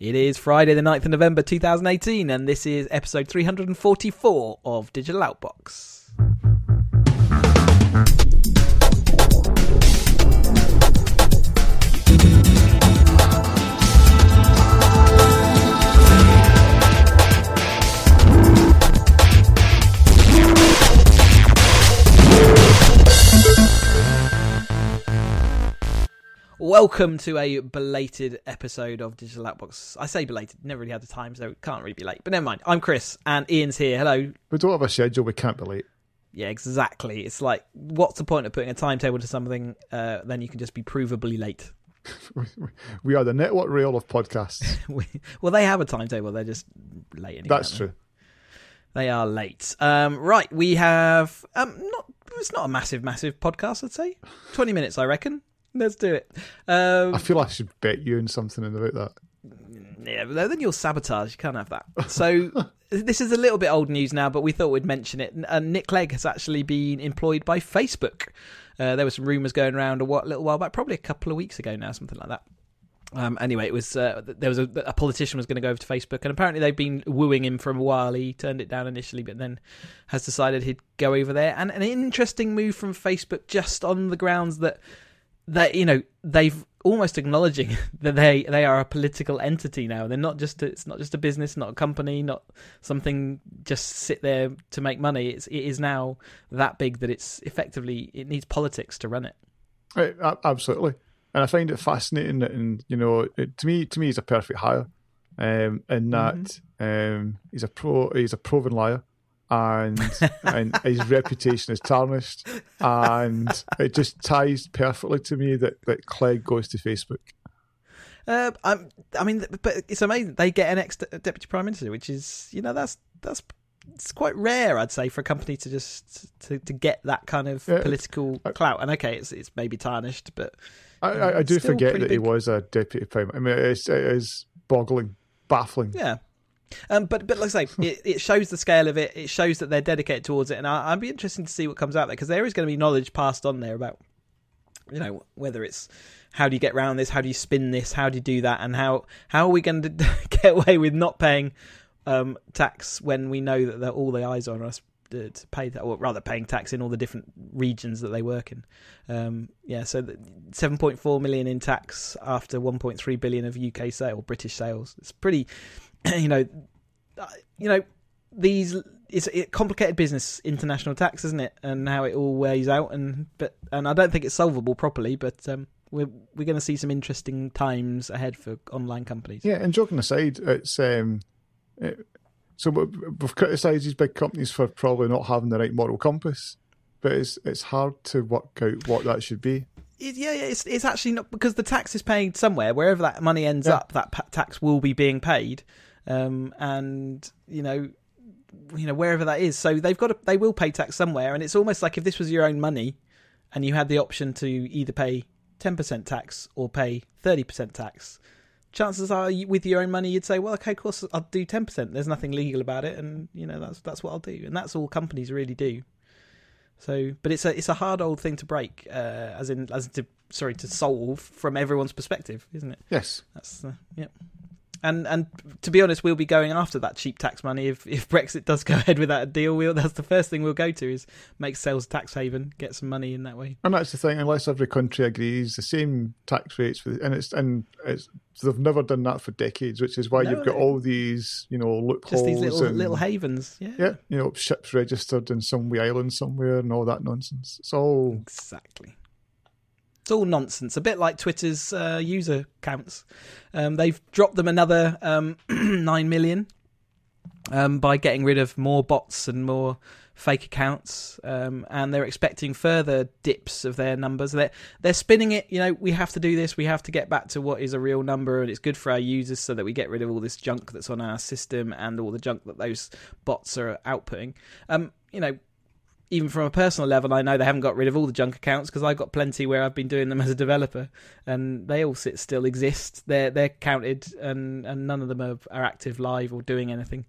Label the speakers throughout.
Speaker 1: It is Friday, the 9th of November 2018, and this is episode 344 of Digital Outbox. Welcome to a belated episode of Digital Outbox. I say belated, never really had the time, so it can't really be late. But never mind. I'm Chris, and Ian's here. Hello.
Speaker 2: We don't have a schedule. We can't be late.
Speaker 1: Yeah, exactly. It's like, what's the point of putting a timetable to something? Uh, then you can just be provably late.
Speaker 2: we are the network rail of podcasts.
Speaker 1: we, well, they have a timetable. They're just late. Anyway,
Speaker 2: That's true.
Speaker 1: They are late. Um, right, we have um, not. It's not a massive, massive podcast. I'd say twenty minutes. I reckon. Let's do it. Um,
Speaker 2: I flegh I should bet you in something about that.
Speaker 1: Yeah, but then you'll sabotage. You can't have that. So this is a little bit old news now, but we thought we'd mention it. Uh, Nick Clegg has actually been employed by Facebook. Uh, there were some rumours going around a what, little while back, probably a couple of weeks ago now, something like that. Um, anyway, it was uh, there was a, a, politician was going to go over to Facebook, and apparently they've been wooing him for a while. He turned it down initially, but then has decided he'd go over there. And an interesting move from Facebook, just on the grounds that that you know they've almost acknowledging that they they are a political entity now. They're not just a, it's not just a business, not a company, not something just sit there to make money. It's it is now that big that it's effectively it needs politics to run it.
Speaker 2: Right, absolutely, and I find it fascinating that, and you know, it, to me, to me, he's a perfect hire, um, in that mm-hmm. um, he's a pro, he's a proven liar and and his reputation is tarnished, and it just ties perfectly to me that that Clegg goes to Facebook.
Speaker 1: Uh, i mean, but it's amazing they get an ex deputy prime minister, which is you know that's that's it's quite rare, I'd say, for a company to just to, to get that kind of yeah. political clout. And okay, it's it's maybe tarnished, but
Speaker 2: I, I, I do forget that big. he was a deputy prime. I mean, it's, it is boggling, baffling.
Speaker 1: Yeah, um, but but like I say, it, it shows the scale of it. It shows that they're dedicated towards it, and I, would be interested to see what comes out there because there is going to be knowledge passed on there about, you know, whether it's how do you get around this, how do you spin this, how do you do that, and how how are we going to get away with not paying um, tax when we know that all the eyes are on us to, to pay that, or rather paying tax in all the different regions that they work in. Um, yeah, so 7.4 million in tax after 1.3 billion of UK sale, British sales. It's pretty you know, uh, you know, these it's a complicated business, international tax, isn't it? And how it all weighs out, and but and I don't think it's solvable properly, but um, we're we're going to see some interesting times ahead for online companies.
Speaker 2: Yeah, and joking aside, it's um, it, so we've criticised these big companies for probably not having the right moral compass, but it's it's hard to work out what that should be.
Speaker 1: It, yeah, it's it's actually not because the tax is paid somewhere. Wherever that money ends yeah. up, that tax will be being paid um, and you know, you know wherever that is. So they've got to, they will pay tax somewhere, and it's almost like if this was your own money, and you had the option to either pay ten percent tax or pay thirty percent tax. Chances are, with your own money, you'd say, "Well, okay, of course, I'll do ten percent. There's nothing legal about it, and you know that's that's what I'll do." And that's all companies really do. So, but it's a it's a hard old thing to break, uh, as in as to sorry to solve from everyone's perspective, isn't it?
Speaker 2: Yes,
Speaker 1: that's uh, yeah and and to be honest, we'll be going after that cheap tax money if, if Brexit does go ahead with that deal. We'll, that's the first thing we'll go to is make sales tax haven, get some money in that way.
Speaker 2: And that's the thing, unless every country agrees the same tax rates for, and it's and it's they've never done that for decades, which is why no, you've got all these you know loopholes,
Speaker 1: just these little
Speaker 2: and,
Speaker 1: little havens, yeah,
Speaker 2: yeah, you know ships registered in some wee island somewhere and all that nonsense. It's all
Speaker 1: exactly. It's all nonsense. A bit like Twitter's uh, user counts. Um, they've dropped them another um, nine million um, by getting rid of more bots and more fake accounts, um, and they're expecting further dips of their numbers. They're they're spinning it. You know, we have to do this. We have to get back to what is a real number, and it's good for our users so that we get rid of all this junk that's on our system and all the junk that those bots are outputting. Um, you know, even from a personal level, I know they haven't got rid of all the junk accounts because I've got plenty where I've been doing them as a developer, and they all sit still exist. They're they're counted, and and none of them are, are active live or doing anything.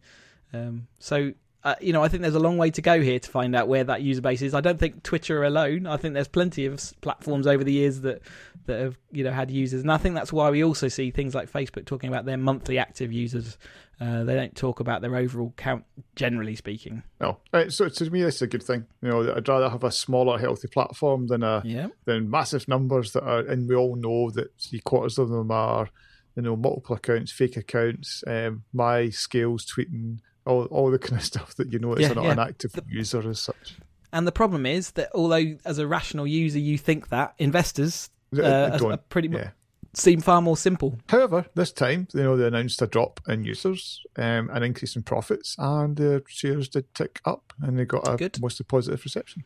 Speaker 1: Um, so uh, you know, I think there's a long way to go here to find out where that user base is. I don't think Twitter alone. I think there's plenty of platforms over the years that that have you know had users, and I think that's why we also see things like Facebook talking about their monthly active users. Uh, they don't talk about their overall count, generally speaking.
Speaker 2: No, so to me, it's a good thing. You know, I'd rather have a smaller, healthy platform than a
Speaker 1: yeah.
Speaker 2: than massive numbers that are, and we all know that three quarters of them are, you know, multiple accounts, fake accounts, um, my scales tweeting, all all the kind of stuff that you know is
Speaker 1: Yeah,
Speaker 2: not
Speaker 1: yeah.
Speaker 2: an active
Speaker 1: The-
Speaker 2: user as such.
Speaker 1: And the problem is that although as a rational user you think that, investors uh, are- pretty much. Seem far more simple.
Speaker 2: However, this time, you know, they announced a drop in users, um, an increase in profits, and their shares did tick up, and they got a
Speaker 1: Good.
Speaker 2: mostly positive reception.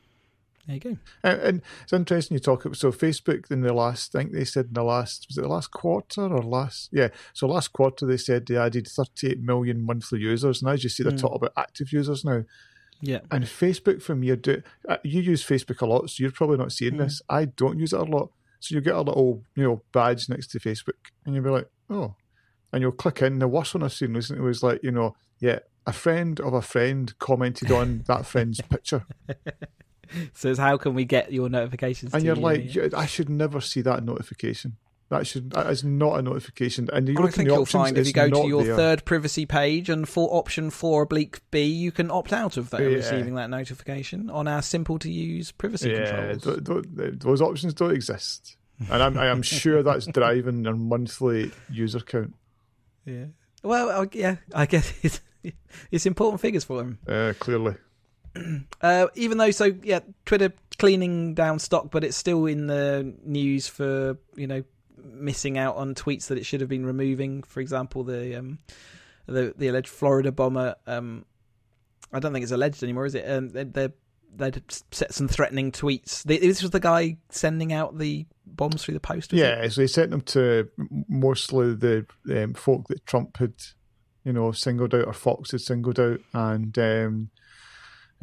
Speaker 1: There you go.
Speaker 2: And, and it's interesting you talk about so Facebook in the last I think they said in the last was it the last quarter or last yeah so last quarter they said they added 38 million monthly users and as you see they're
Speaker 1: Mm.
Speaker 2: talking about active users now
Speaker 1: Yeah.
Speaker 2: and Facebook from your do uh, you use Facebook a lot so you're probably not seeing
Speaker 1: Mm.
Speaker 2: this I don't use it a lot so you get a little you know badge next to Facebook and you'll be like oh and you'll click in the worst one I've seen recently was like you know yeah a friend of a friend commented on that friend's picture
Speaker 1: So it's how can we get your notifications?
Speaker 2: and
Speaker 1: to
Speaker 2: you're
Speaker 1: you?
Speaker 2: like,
Speaker 1: Yeah.
Speaker 2: "Yeah, I should never see that notification. That should that is not a notification. And you
Speaker 1: I
Speaker 2: look in
Speaker 1: think
Speaker 2: the
Speaker 1: you'll
Speaker 2: options,
Speaker 1: find if you go to your
Speaker 2: there.
Speaker 1: third privacy page and for option four oblique B, you can opt out of that
Speaker 2: Yeah.
Speaker 1: receiving that notification on our simple to use privacy
Speaker 2: yeah,
Speaker 1: controls.
Speaker 2: th- th- those options don't exist, and I'm I am sure that's driving their monthly user count.
Speaker 1: Yeah. Well, I, yeah, I guess it's, it's important figures for them.
Speaker 2: Uh, clearly,
Speaker 1: Uh, even though, so yeah, Twitter cleaning down stock, but it's still in the news for you know missing out on tweets that it should have been removing. For example, the um, the the alleged Florida bomber. Um, I don't think it's alleged anymore, is it? Um, they they they'd set some threatening tweets. This was the guy sending out the bombs through the post. was it?
Speaker 2: yeah. So they sent them to mostly the um, folk that Trump had, you know, singled out or Fox had singled out, and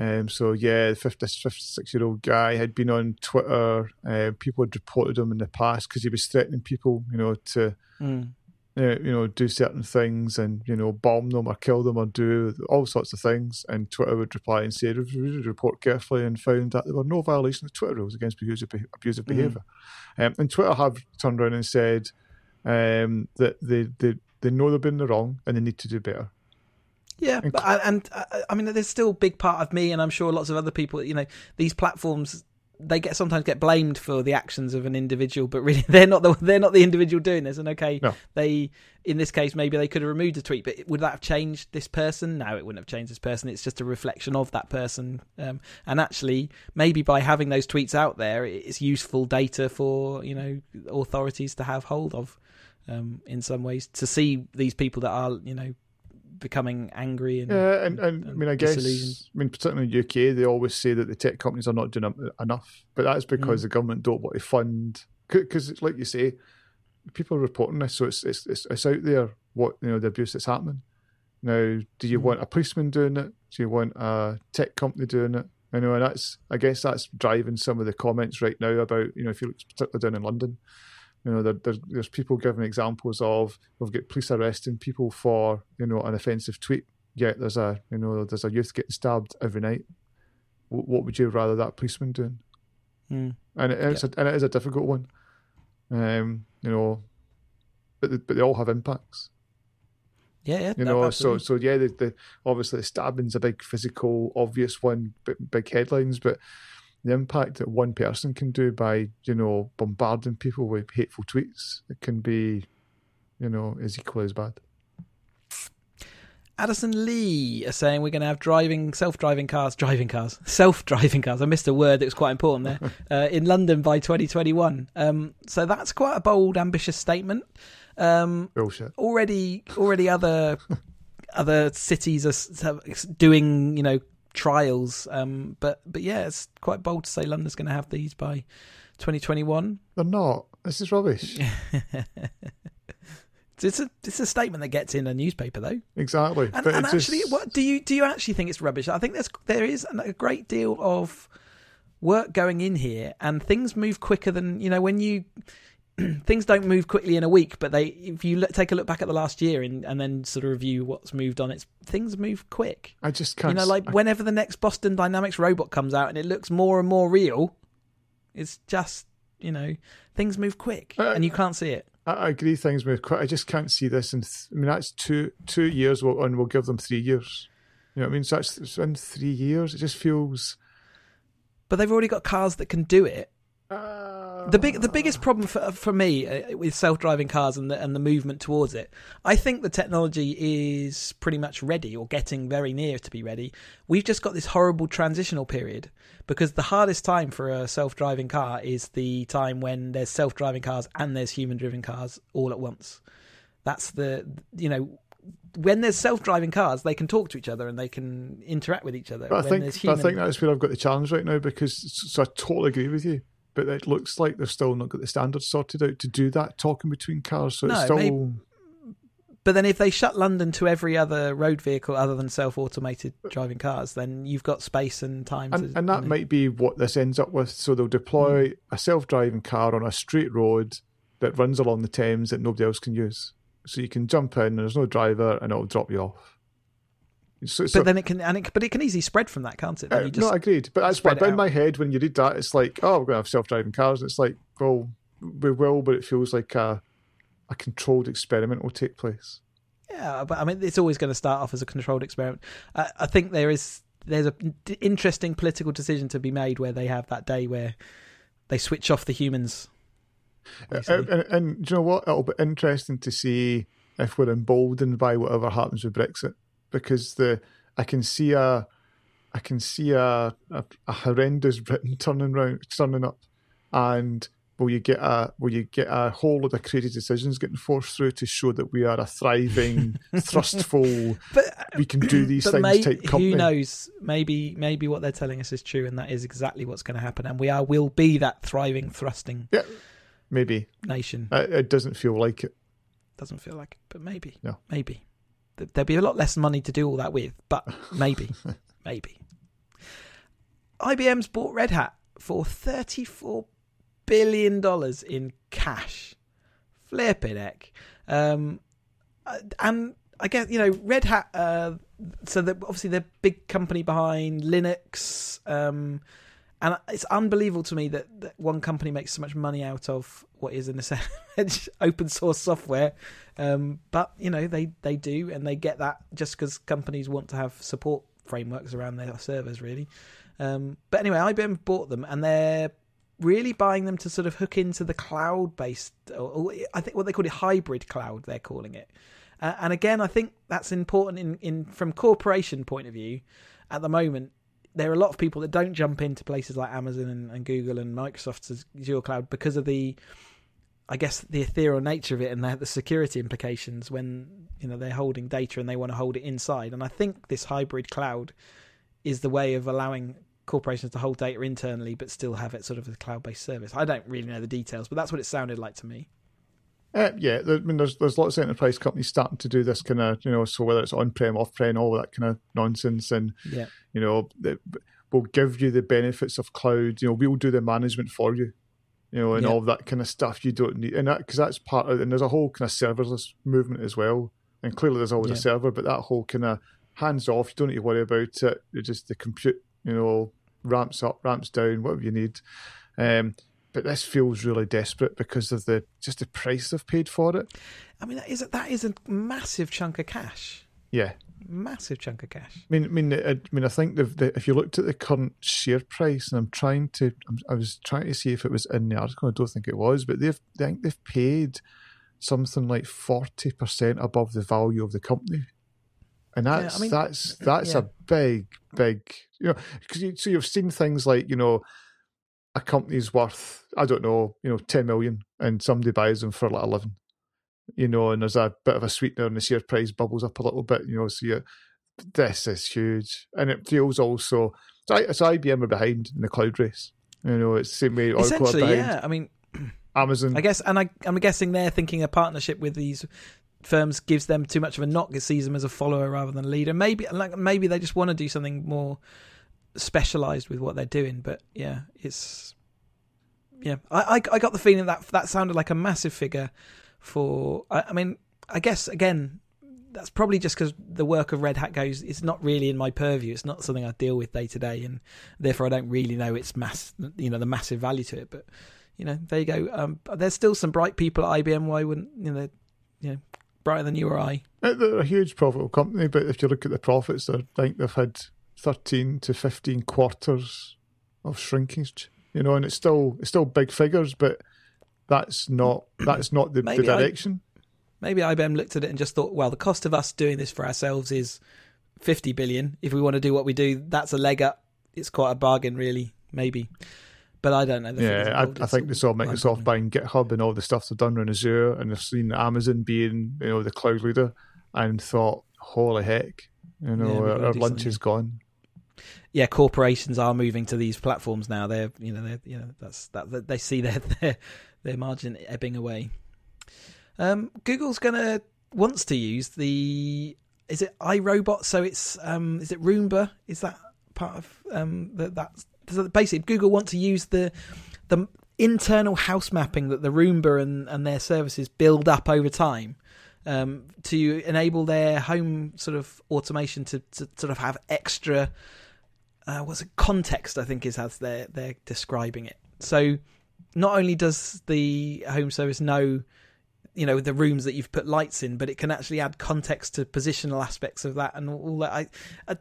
Speaker 2: um, so yeah, the 50, this fifty-six-year-old guy had been on Twitter. Uh, people had reported him in the past because he was threatening people, you know, to
Speaker 1: Mm.
Speaker 2: uh, you know do certain things and you know bomb them or kill them or do all sorts of things. And Twitter would reply and say, "Reviewed the report carefully and found that there were no violations of Twitter rules against abusive, abusive
Speaker 1: Mm.
Speaker 2: behaviour." Um, and Twitter have turned around and said um, that they, they they know they've been in the wrong and they need to do better.
Speaker 1: Yeah,
Speaker 2: And
Speaker 1: but I, and uh, I mean, there's still a big part of me, and I'm sure lots of other people. You know, these platforms they get sometimes get blamed for the actions of an individual, but really they're not the they're not the individual doing this. And okay,
Speaker 2: No.
Speaker 1: they in this case maybe they could have removed a tweet, but would that have changed this person? No, it wouldn't have changed this person. It's just a reflection of that person. Um, and actually, maybe by having those tweets out there, it's useful data for you know authorities to have hold of. Um, in some ways, to see these people that are you know becoming angry and
Speaker 2: Yeah, and, and, I mean, I guess. I mean, particularly in the UK, they always say that the tech companies are not doing enough, but that's because
Speaker 1: Mm.
Speaker 2: the government don't want to fund. Because, like you say, people are reporting this, so it's, it's it's it's out there what you know the abuse that's happening. Now, do you
Speaker 1: Mm.
Speaker 2: want a policeman doing it? Do you want a tech company doing it? I know, and that's I guess that's driving some of the comments right now about you know if you look particularly down in London, you know there, there's there's people giving examples of we've got police arresting people for you know an offensive tweet. Yet there's a you know there's a youth getting stabbed every night. What, what would you rather that policeman doing?
Speaker 1: Mm.
Speaker 2: And it, it's a, and it is a difficult one. Um, you know, but they, but they all have impacts.
Speaker 1: yeah, yeah,
Speaker 2: You
Speaker 1: no,
Speaker 2: know, so so yeah, the, the obviously the stabbing's a big physical, obvious one, big, big headlines, but the impact that one person can do by you know bombarding people with hateful tweets, it can be, you know, is equally as bad.
Speaker 1: Addison Lee are saying we're going to have driving, self-driving cars, driving cars, self-driving cars. I missed a word that was quite important there. uh, in London by 2021. Um, so that's quite a bold, ambitious statement. Um,
Speaker 2: Bullshit.
Speaker 1: already, already other other cities are doing, you know, trials. Um, but but yeah, it's quite bold to say London's going to have these by 2021.
Speaker 2: They're not. This is rubbish.
Speaker 1: It's a it's a statement that gets in a newspaper though.
Speaker 2: exactly.
Speaker 1: And, and actually,
Speaker 2: just,
Speaker 1: what do you do? You actually think it's rubbish? I think there's there is a great deal of work going in here, and things move quicker than you know when you things don't move quickly in a week, but they if you look, take a look back at the last year and, and then sort of review what's moved on, it's things move quick.
Speaker 2: I just can't.
Speaker 1: You know, like
Speaker 2: I,
Speaker 1: whenever the next Boston Dynamics robot comes out and it looks more and more real, it's just you know things move quick
Speaker 2: Uh,
Speaker 1: and you can't see it.
Speaker 2: I, I agree. Things move quick. I just can't see this. And th- I mean, that's two two years, we'll, and we'll give them three years. You know what I mean? So that's it's in three years. It just feels.
Speaker 1: But they've already got cars that can do it.
Speaker 2: Uh,
Speaker 1: The big, the biggest problem for for me uh, with self driving cars and the and the movement towards it, I think the technology is pretty much ready or getting very near to be ready. We've just got this horrible transitional period because the hardest time for a self driving car is the time when there's self driving cars and there's human driven cars all at once. That's the you know when there's self driving cars, they can talk to each other and they can interact with each other.
Speaker 2: But I
Speaker 1: when
Speaker 2: think
Speaker 1: human,
Speaker 2: I think that's where I've got the challenge right now because so I totally agree with you. But it looks like they've still not got the standards sorted out to do that talking between cars. So it's still
Speaker 1: maybe- But then if they shut London to every other road vehicle other than self-automated uh, driving cars, then you've got space and time.
Speaker 2: and,
Speaker 1: to,
Speaker 2: and that
Speaker 1: you know-
Speaker 2: might be what this ends up with. So they'll deploy hmm. a self-driving car on a straight road that runs along the Thames that nobody else can use. So you can jump in and there's no driver and it'll drop you off. So, so-
Speaker 1: But then it can, and it, but it can easily spread from that, can't it?
Speaker 2: Uh,
Speaker 1: just,
Speaker 2: no, agreed. But that's what in my head when you read that, it's like, oh, we're going to have self-driving cars. And it's like, well, we will, but it feels like a a controlled experiment will take place.
Speaker 1: yeah, but I mean, it's always going to start off as a controlled experiment. I, I think there is there's a d- interesting political decision to be made where they have that day where they switch off the humans.
Speaker 2: Uh,
Speaker 1: basically.
Speaker 2: and, and do you know what? It'll be interesting to see if we're emboldened by whatever happens with Brexit, because the I can see a I can see a a, a horrendous Britain turning round, turning up, and will you get a will you get a whole lot of crazy decisions getting forced through to show that we are a thriving, thrustful,
Speaker 1: But
Speaker 2: we can do these things
Speaker 1: may,
Speaker 2: type company.
Speaker 1: who knows? Maybe maybe what they're telling us is true, and that is exactly what's going to happen. And we are will be that thriving, thrusting
Speaker 2: Yeah, maybe
Speaker 1: nation.
Speaker 2: Uh, it doesn't feel like it.
Speaker 1: Doesn't feel like it, but maybe.
Speaker 2: No.
Speaker 1: Maybe. Th- There'd be a lot less money to do all that with, but maybe. maybe. IBM's bought Red Hat for $34 billion in cash. Flipping heck. Um, uh, and I guess, you know, Red Hat, uh, so that obviously they're big company behind Linux. Um, and it's unbelievable to me that, that one company makes so much money out of what is in a sense open source software. Um, but you know they they do, and they get that just because companies want to have support frameworks around their servers, really. Um, but anyway, IBM bought them, and they're really buying them to sort of hook into the cloud based, or, or I think what they call it hybrid cloud. They're calling it. Uh, and again, I think that's important in, in from corporation point of view. At the moment, there are a lot of people that don't jump into places like Amazon and, and Google and Microsoft's Azure cloud because of the, I guess, the ethereal nature of it and the, the security implications when you know they're holding data and they want to hold it inside. And I think this hybrid cloud is the way of allowing corporations to hold data internally but still have it sort of as a cloud-based service. I don't really know the details, but that's what it sounded like to me.
Speaker 2: Uh, yeah, there, I mean, there's there's lots of enterprise companies starting to do this kind of, you know, so whether it's on prem, off prem, all that kind of nonsense, and
Speaker 1: Yeah.
Speaker 2: you know, we'll give you the benefits of cloud. You know, we'll do the management for you, you know, and
Speaker 1: Yeah.
Speaker 2: all that kind of stuff you don't need, and that because that's part of, and there's a whole kind of serverless movement as well. And clearly, there's always
Speaker 1: Yeah.
Speaker 2: a server, but that whole kind of hands off, you don't need to worry about it. It's just the compute, you know, ramps up, ramps down, whatever you need. Um, but this feels really desperate because of the just the price they've paid for it.
Speaker 1: I mean, that is that is a massive chunk of cash.
Speaker 2: Yeah,
Speaker 1: Massive chunk of cash.
Speaker 2: I mean, I mean, I, I mean, I think the, the, if you looked at the current share price, and I'm trying to, I'm, I was trying to see if it was in the article. I don't think it was, but they've, I think they've paid something like forty percent above the value of the company, and
Speaker 1: Yeah, I
Speaker 2: that's
Speaker 1: mean,
Speaker 2: that's uh, that's
Speaker 1: yeah.
Speaker 2: a big, big, you know, because you, so you've seen things like you know, a company's worth, I don't know, you know, ten million, and somebody buys them for like eleven. You know, and there's a bit of a sweetener, and the share price bubbles up a little bit. You know, so you, this is huge, and it feels also so, so IBM are behind in the cloud race. You know, it's the same way Oracle are behind
Speaker 1: yeah. I mean,
Speaker 2: Amazon.
Speaker 1: I guess, and I, I'm guessing they're thinking a partnership with these firms gives them too much of a knock. It sees them as a follower rather than a leader. Maybe, like, maybe they just want to do something more specialized with what they're doing. But yeah, it's yeah, I, I, I got the feeling that that sounded like a massive figure for. I, I mean, I guess again, that's probably just because the work of Red Hat goes. It's not really in my purview. It's not something I deal with day to day, and therefore I don't really know its mass. You know, the massive value to it. But you know, there you go. Um, there's still some bright people at IBM. Why wouldn't you know? You know, brighter than you or I.
Speaker 2: They're a huge profitable company, but if you look at the profits, I think they've had 13 to 15 quarters of shrinkage. You know, and it's still it's still big figures, but that's not that's not the, the direction.
Speaker 1: I, maybe IBM looked at it and just thought, well, the cost of us doing this for ourselves is 50 billion. If we want to do what we do, that's a leg up. It's quite a bargain, really. Maybe but I don't know.
Speaker 2: yeah, I, I, think they saw Microsoft buying GitHub and all the stuff they've done on Azure, and they've seen Amazon being, you know, the cloud leader, and thought, "Holy heck, you know, yeah, our, our lunch is gone."
Speaker 1: Yeah, corporations are moving to these platforms now. They're, you know, they're, you know, that's that they see their their, their margin ebbing away. Um, Google's gonna wants to use the is it iRobot? So it's um, is it Roomba? Is that part of um, that that's so basically Google want to use the the internal house mapping that the Roomba and, and their services build up over time um, to enable their home sort of automation to, to sort of have extra uh, what's it context I think is as they're they're describing it. So not only does the home service know you know the rooms that you've put lights in, but it can actually add context to positional aspects of that and all that. I, I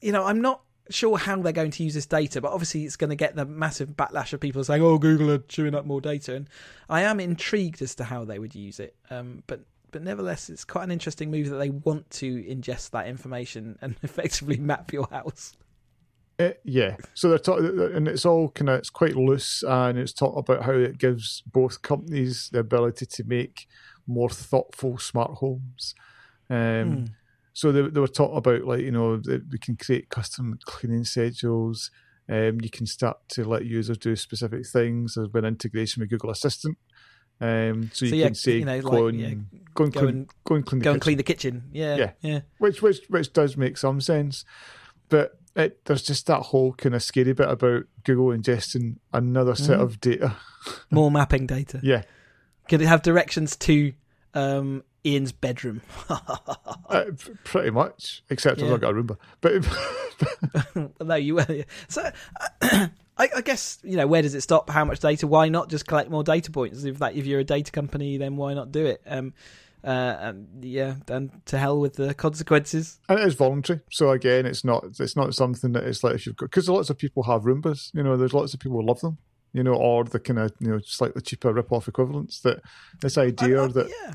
Speaker 1: you know, I'm not sure how they're going to use this data, but obviously it's going to get the massive backlash of people saying, "Oh, Google are chewing up more data." And I am intrigued as to how they would use it. Um, but but nevertheless, it's quite an interesting move that they want to ingest that information and effectively map your house.
Speaker 2: Uh, yeah, so they're talking, and it's all kind of it's quite loose, and it's talking about how it gives both companies the ability to make more thoughtful smart homes. Um, mm. So they, they were talking about like you know we can create custom cleaning schedules. Um, you can start to let users do specific things. There's been integration with Google Assistant. Um, so, so you yeah, can say you know, go, like, and, yeah, go, and, go, clean, and, go and clean the
Speaker 1: go
Speaker 2: kitchen.
Speaker 1: and clean the kitchen. Yeah, yeah, yeah.
Speaker 2: Which which which does make some sense, but it, there's just that whole kind of scary bit about Google ingesting another set mm. of data,
Speaker 1: more mapping data.
Speaker 2: Yeah,
Speaker 1: can it have directions to um, Ian's bedroom.
Speaker 2: uh, pretty much, except yeah. I've not got a Roomba.
Speaker 1: But no, you were. So uh, I, I, guess you know where does it stop? How much data? Why not just collect more data points? If that if you're a data company, then why not do it? Um, uh, and yeah, and to hell with the consequences.
Speaker 2: And it is voluntary, so again, it's not it's not something that it's like if you've got because lots of people have Roombas. You know, there's lots of people who love them. You know, or the kind of you know slightly cheaper rip-off equivalents. That this idea
Speaker 1: I, I,
Speaker 2: that
Speaker 1: yeah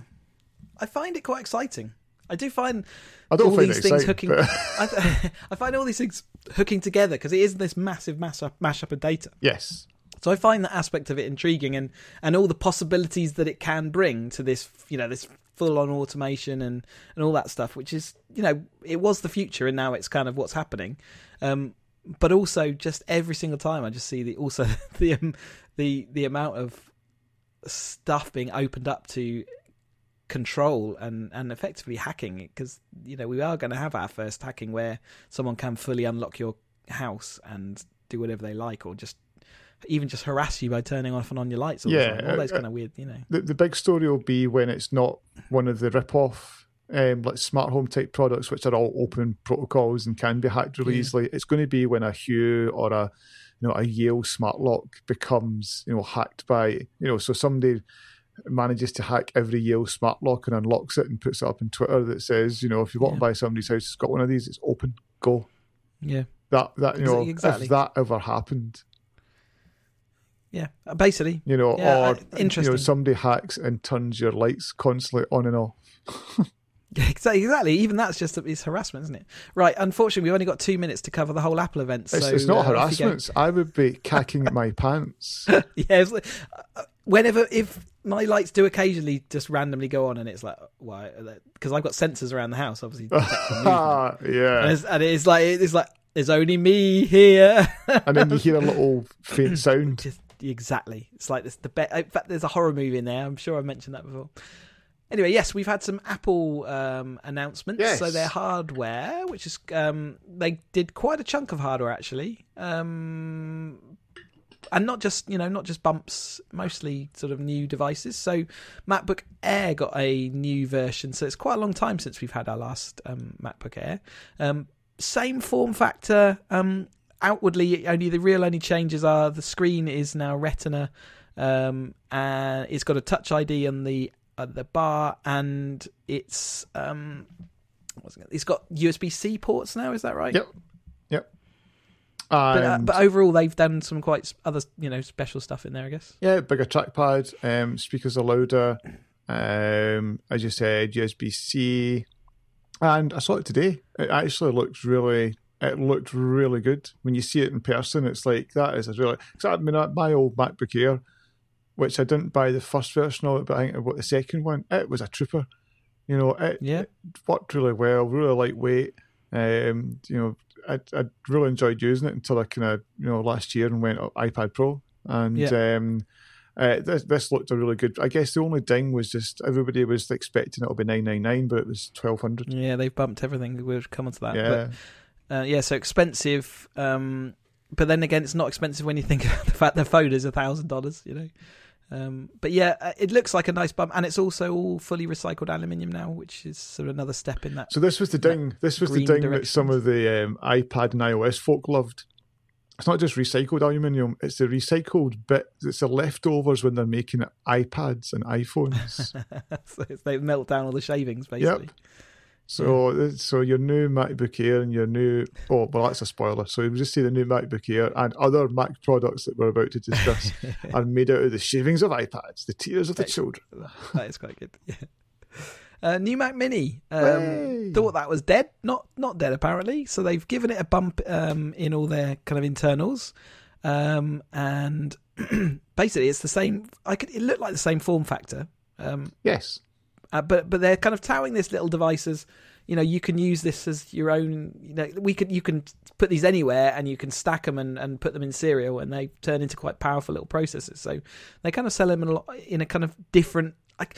Speaker 1: I find it quite exciting. I do find
Speaker 2: I don't
Speaker 1: all
Speaker 2: find
Speaker 1: these things
Speaker 2: hooking.
Speaker 1: But... I, I, find all these things hooking together because it is this massive mash up, mash up of data.
Speaker 2: Yes.
Speaker 1: So I find that aspect of it intriguing, and and all the possibilities that it can bring to this, you know, this full on automation and and all that stuff, which is, you know, it was the future, and now it's kind of what's happening. Um, but also, just every single time, I just see the also the um, the the amount of stuff being opened up to control and and effectively hacking because you know we are going to have our first hacking where someone can fully unlock your house and do whatever they like or just even just harass you by turning off and on your lights all yeah all those uh, kind of weird you know
Speaker 2: the, the big story will be when it's not one of the rip-off um, like smart home type products which are all open protocols and can be hacked really yeah. easily it's going to be when a hue or a you know a yale smart lock becomes you know hacked by you know so somebody manages to hack every Yale smart lock and unlocks it and puts it up on Twitter that says, you know, if you want yeah. to buy somebody's house, it's got one of these, it's open, go.
Speaker 1: Yeah.
Speaker 2: That that you know, exactly. if that ever happened.
Speaker 1: Yeah, uh, basically.
Speaker 2: You know,
Speaker 1: yeah,
Speaker 2: or interesting. you know, somebody hacks and turns your lights constantly on and off.
Speaker 1: exactly, exactly. Even that's just it's harassment, isn't it? Right. Unfortunately, we've only got two minutes to cover the whole Apple event. So,
Speaker 2: it's, it's not uh, harassment. I would be cacking my pants.
Speaker 1: yeah. Like, uh, whenever if my lights do occasionally just randomly go on, and it's like why? Because I've got sensors around the house, obviously.
Speaker 2: yeah,
Speaker 1: and it's, and it's like it's like there's only me here,
Speaker 2: and then you hear a little faint sound.
Speaker 1: Just, exactly, it's like this. The be- in fact, there's a horror movie in there. I'm sure I mentioned that before. Anyway, yes, we've had some Apple um, announcements.
Speaker 2: Yes.
Speaker 1: So their hardware, which is um, they did quite a chunk of hardware actually. Um, and not just you know not just bumps, mostly sort of new devices. So MacBook Air got a new version, so it's quite a long time since we've had our last um, MacBook Air. Um, same form factor. Outwardly, only the real only changes are the screen is now Retina, um, and it's got a Touch ID on the uh, the bar, and it's um, what's it, it's got USB C ports now. Is that right?
Speaker 2: Yep. Yep.
Speaker 1: But, uh, but overall, they've done some quite other, you know, special stuff in there. I guess.
Speaker 2: Yeah, bigger trackpad. Um, speakers are louder. Um, as you said, USB C. And I saw it today. It actually looks really. It looked really good when you see it in person. It's like that is a really. Cause I mean, my old MacBook Air, which I didn't buy the first version of it, but I think I bought the second one. It was a trooper. You know, it,
Speaker 1: Yeah.
Speaker 2: it worked really well, really lightweight. Um, you know, I I really enjoyed using it until I kind of you know last year and went up iPad Pro, and um, uh, this this looked a really good. I guess the only ding was just everybody was expecting it to be nine nine nine, but it was twelve hundred.
Speaker 1: Yeah, they've bumped everything. We'll come to that.
Speaker 2: Yeah,
Speaker 1: But, uh, yeah, so expensive. Um, but then again, it's not expensive when you think of the fact the phone is a thousand dollars. You know. Um, but yeah, uh, it looks like a nice bump, and it's also all fully recycled aluminium now, which is sort of another step in that.
Speaker 2: So this was the ding. This was the ding that some of the um, iPad and iOS folk loved. It's not just recycled aluminium; it's the recycled bit. It's the leftovers when they're making iPads and iPhones.
Speaker 1: so they melt down all the shavings, basically.
Speaker 2: So, so your new MacBook Air and your new oh well, that's a spoiler. So you just see the new MacBook Air and other Mac products that we're about to discuss are made out of the shavings of iPads, the tears of the children.
Speaker 1: that is quite good. Yeah. Uh, new Mac Mini. Um,
Speaker 2: Hey.
Speaker 1: thought that was dead. Not not dead apparently. So they've given it a bump um, in all their kind of internals, um, and basically it's the same. I could it looked like the same form factor. Um,
Speaker 2: Yes,
Speaker 1: uh, but but they're kind of touting this little device as you know you can use this as your own. You know we could you can put these anywhere and you can stack them and, and put them in serial and they turn into quite powerful little processors. So they kind of sell them in a, lot, in a kind of different like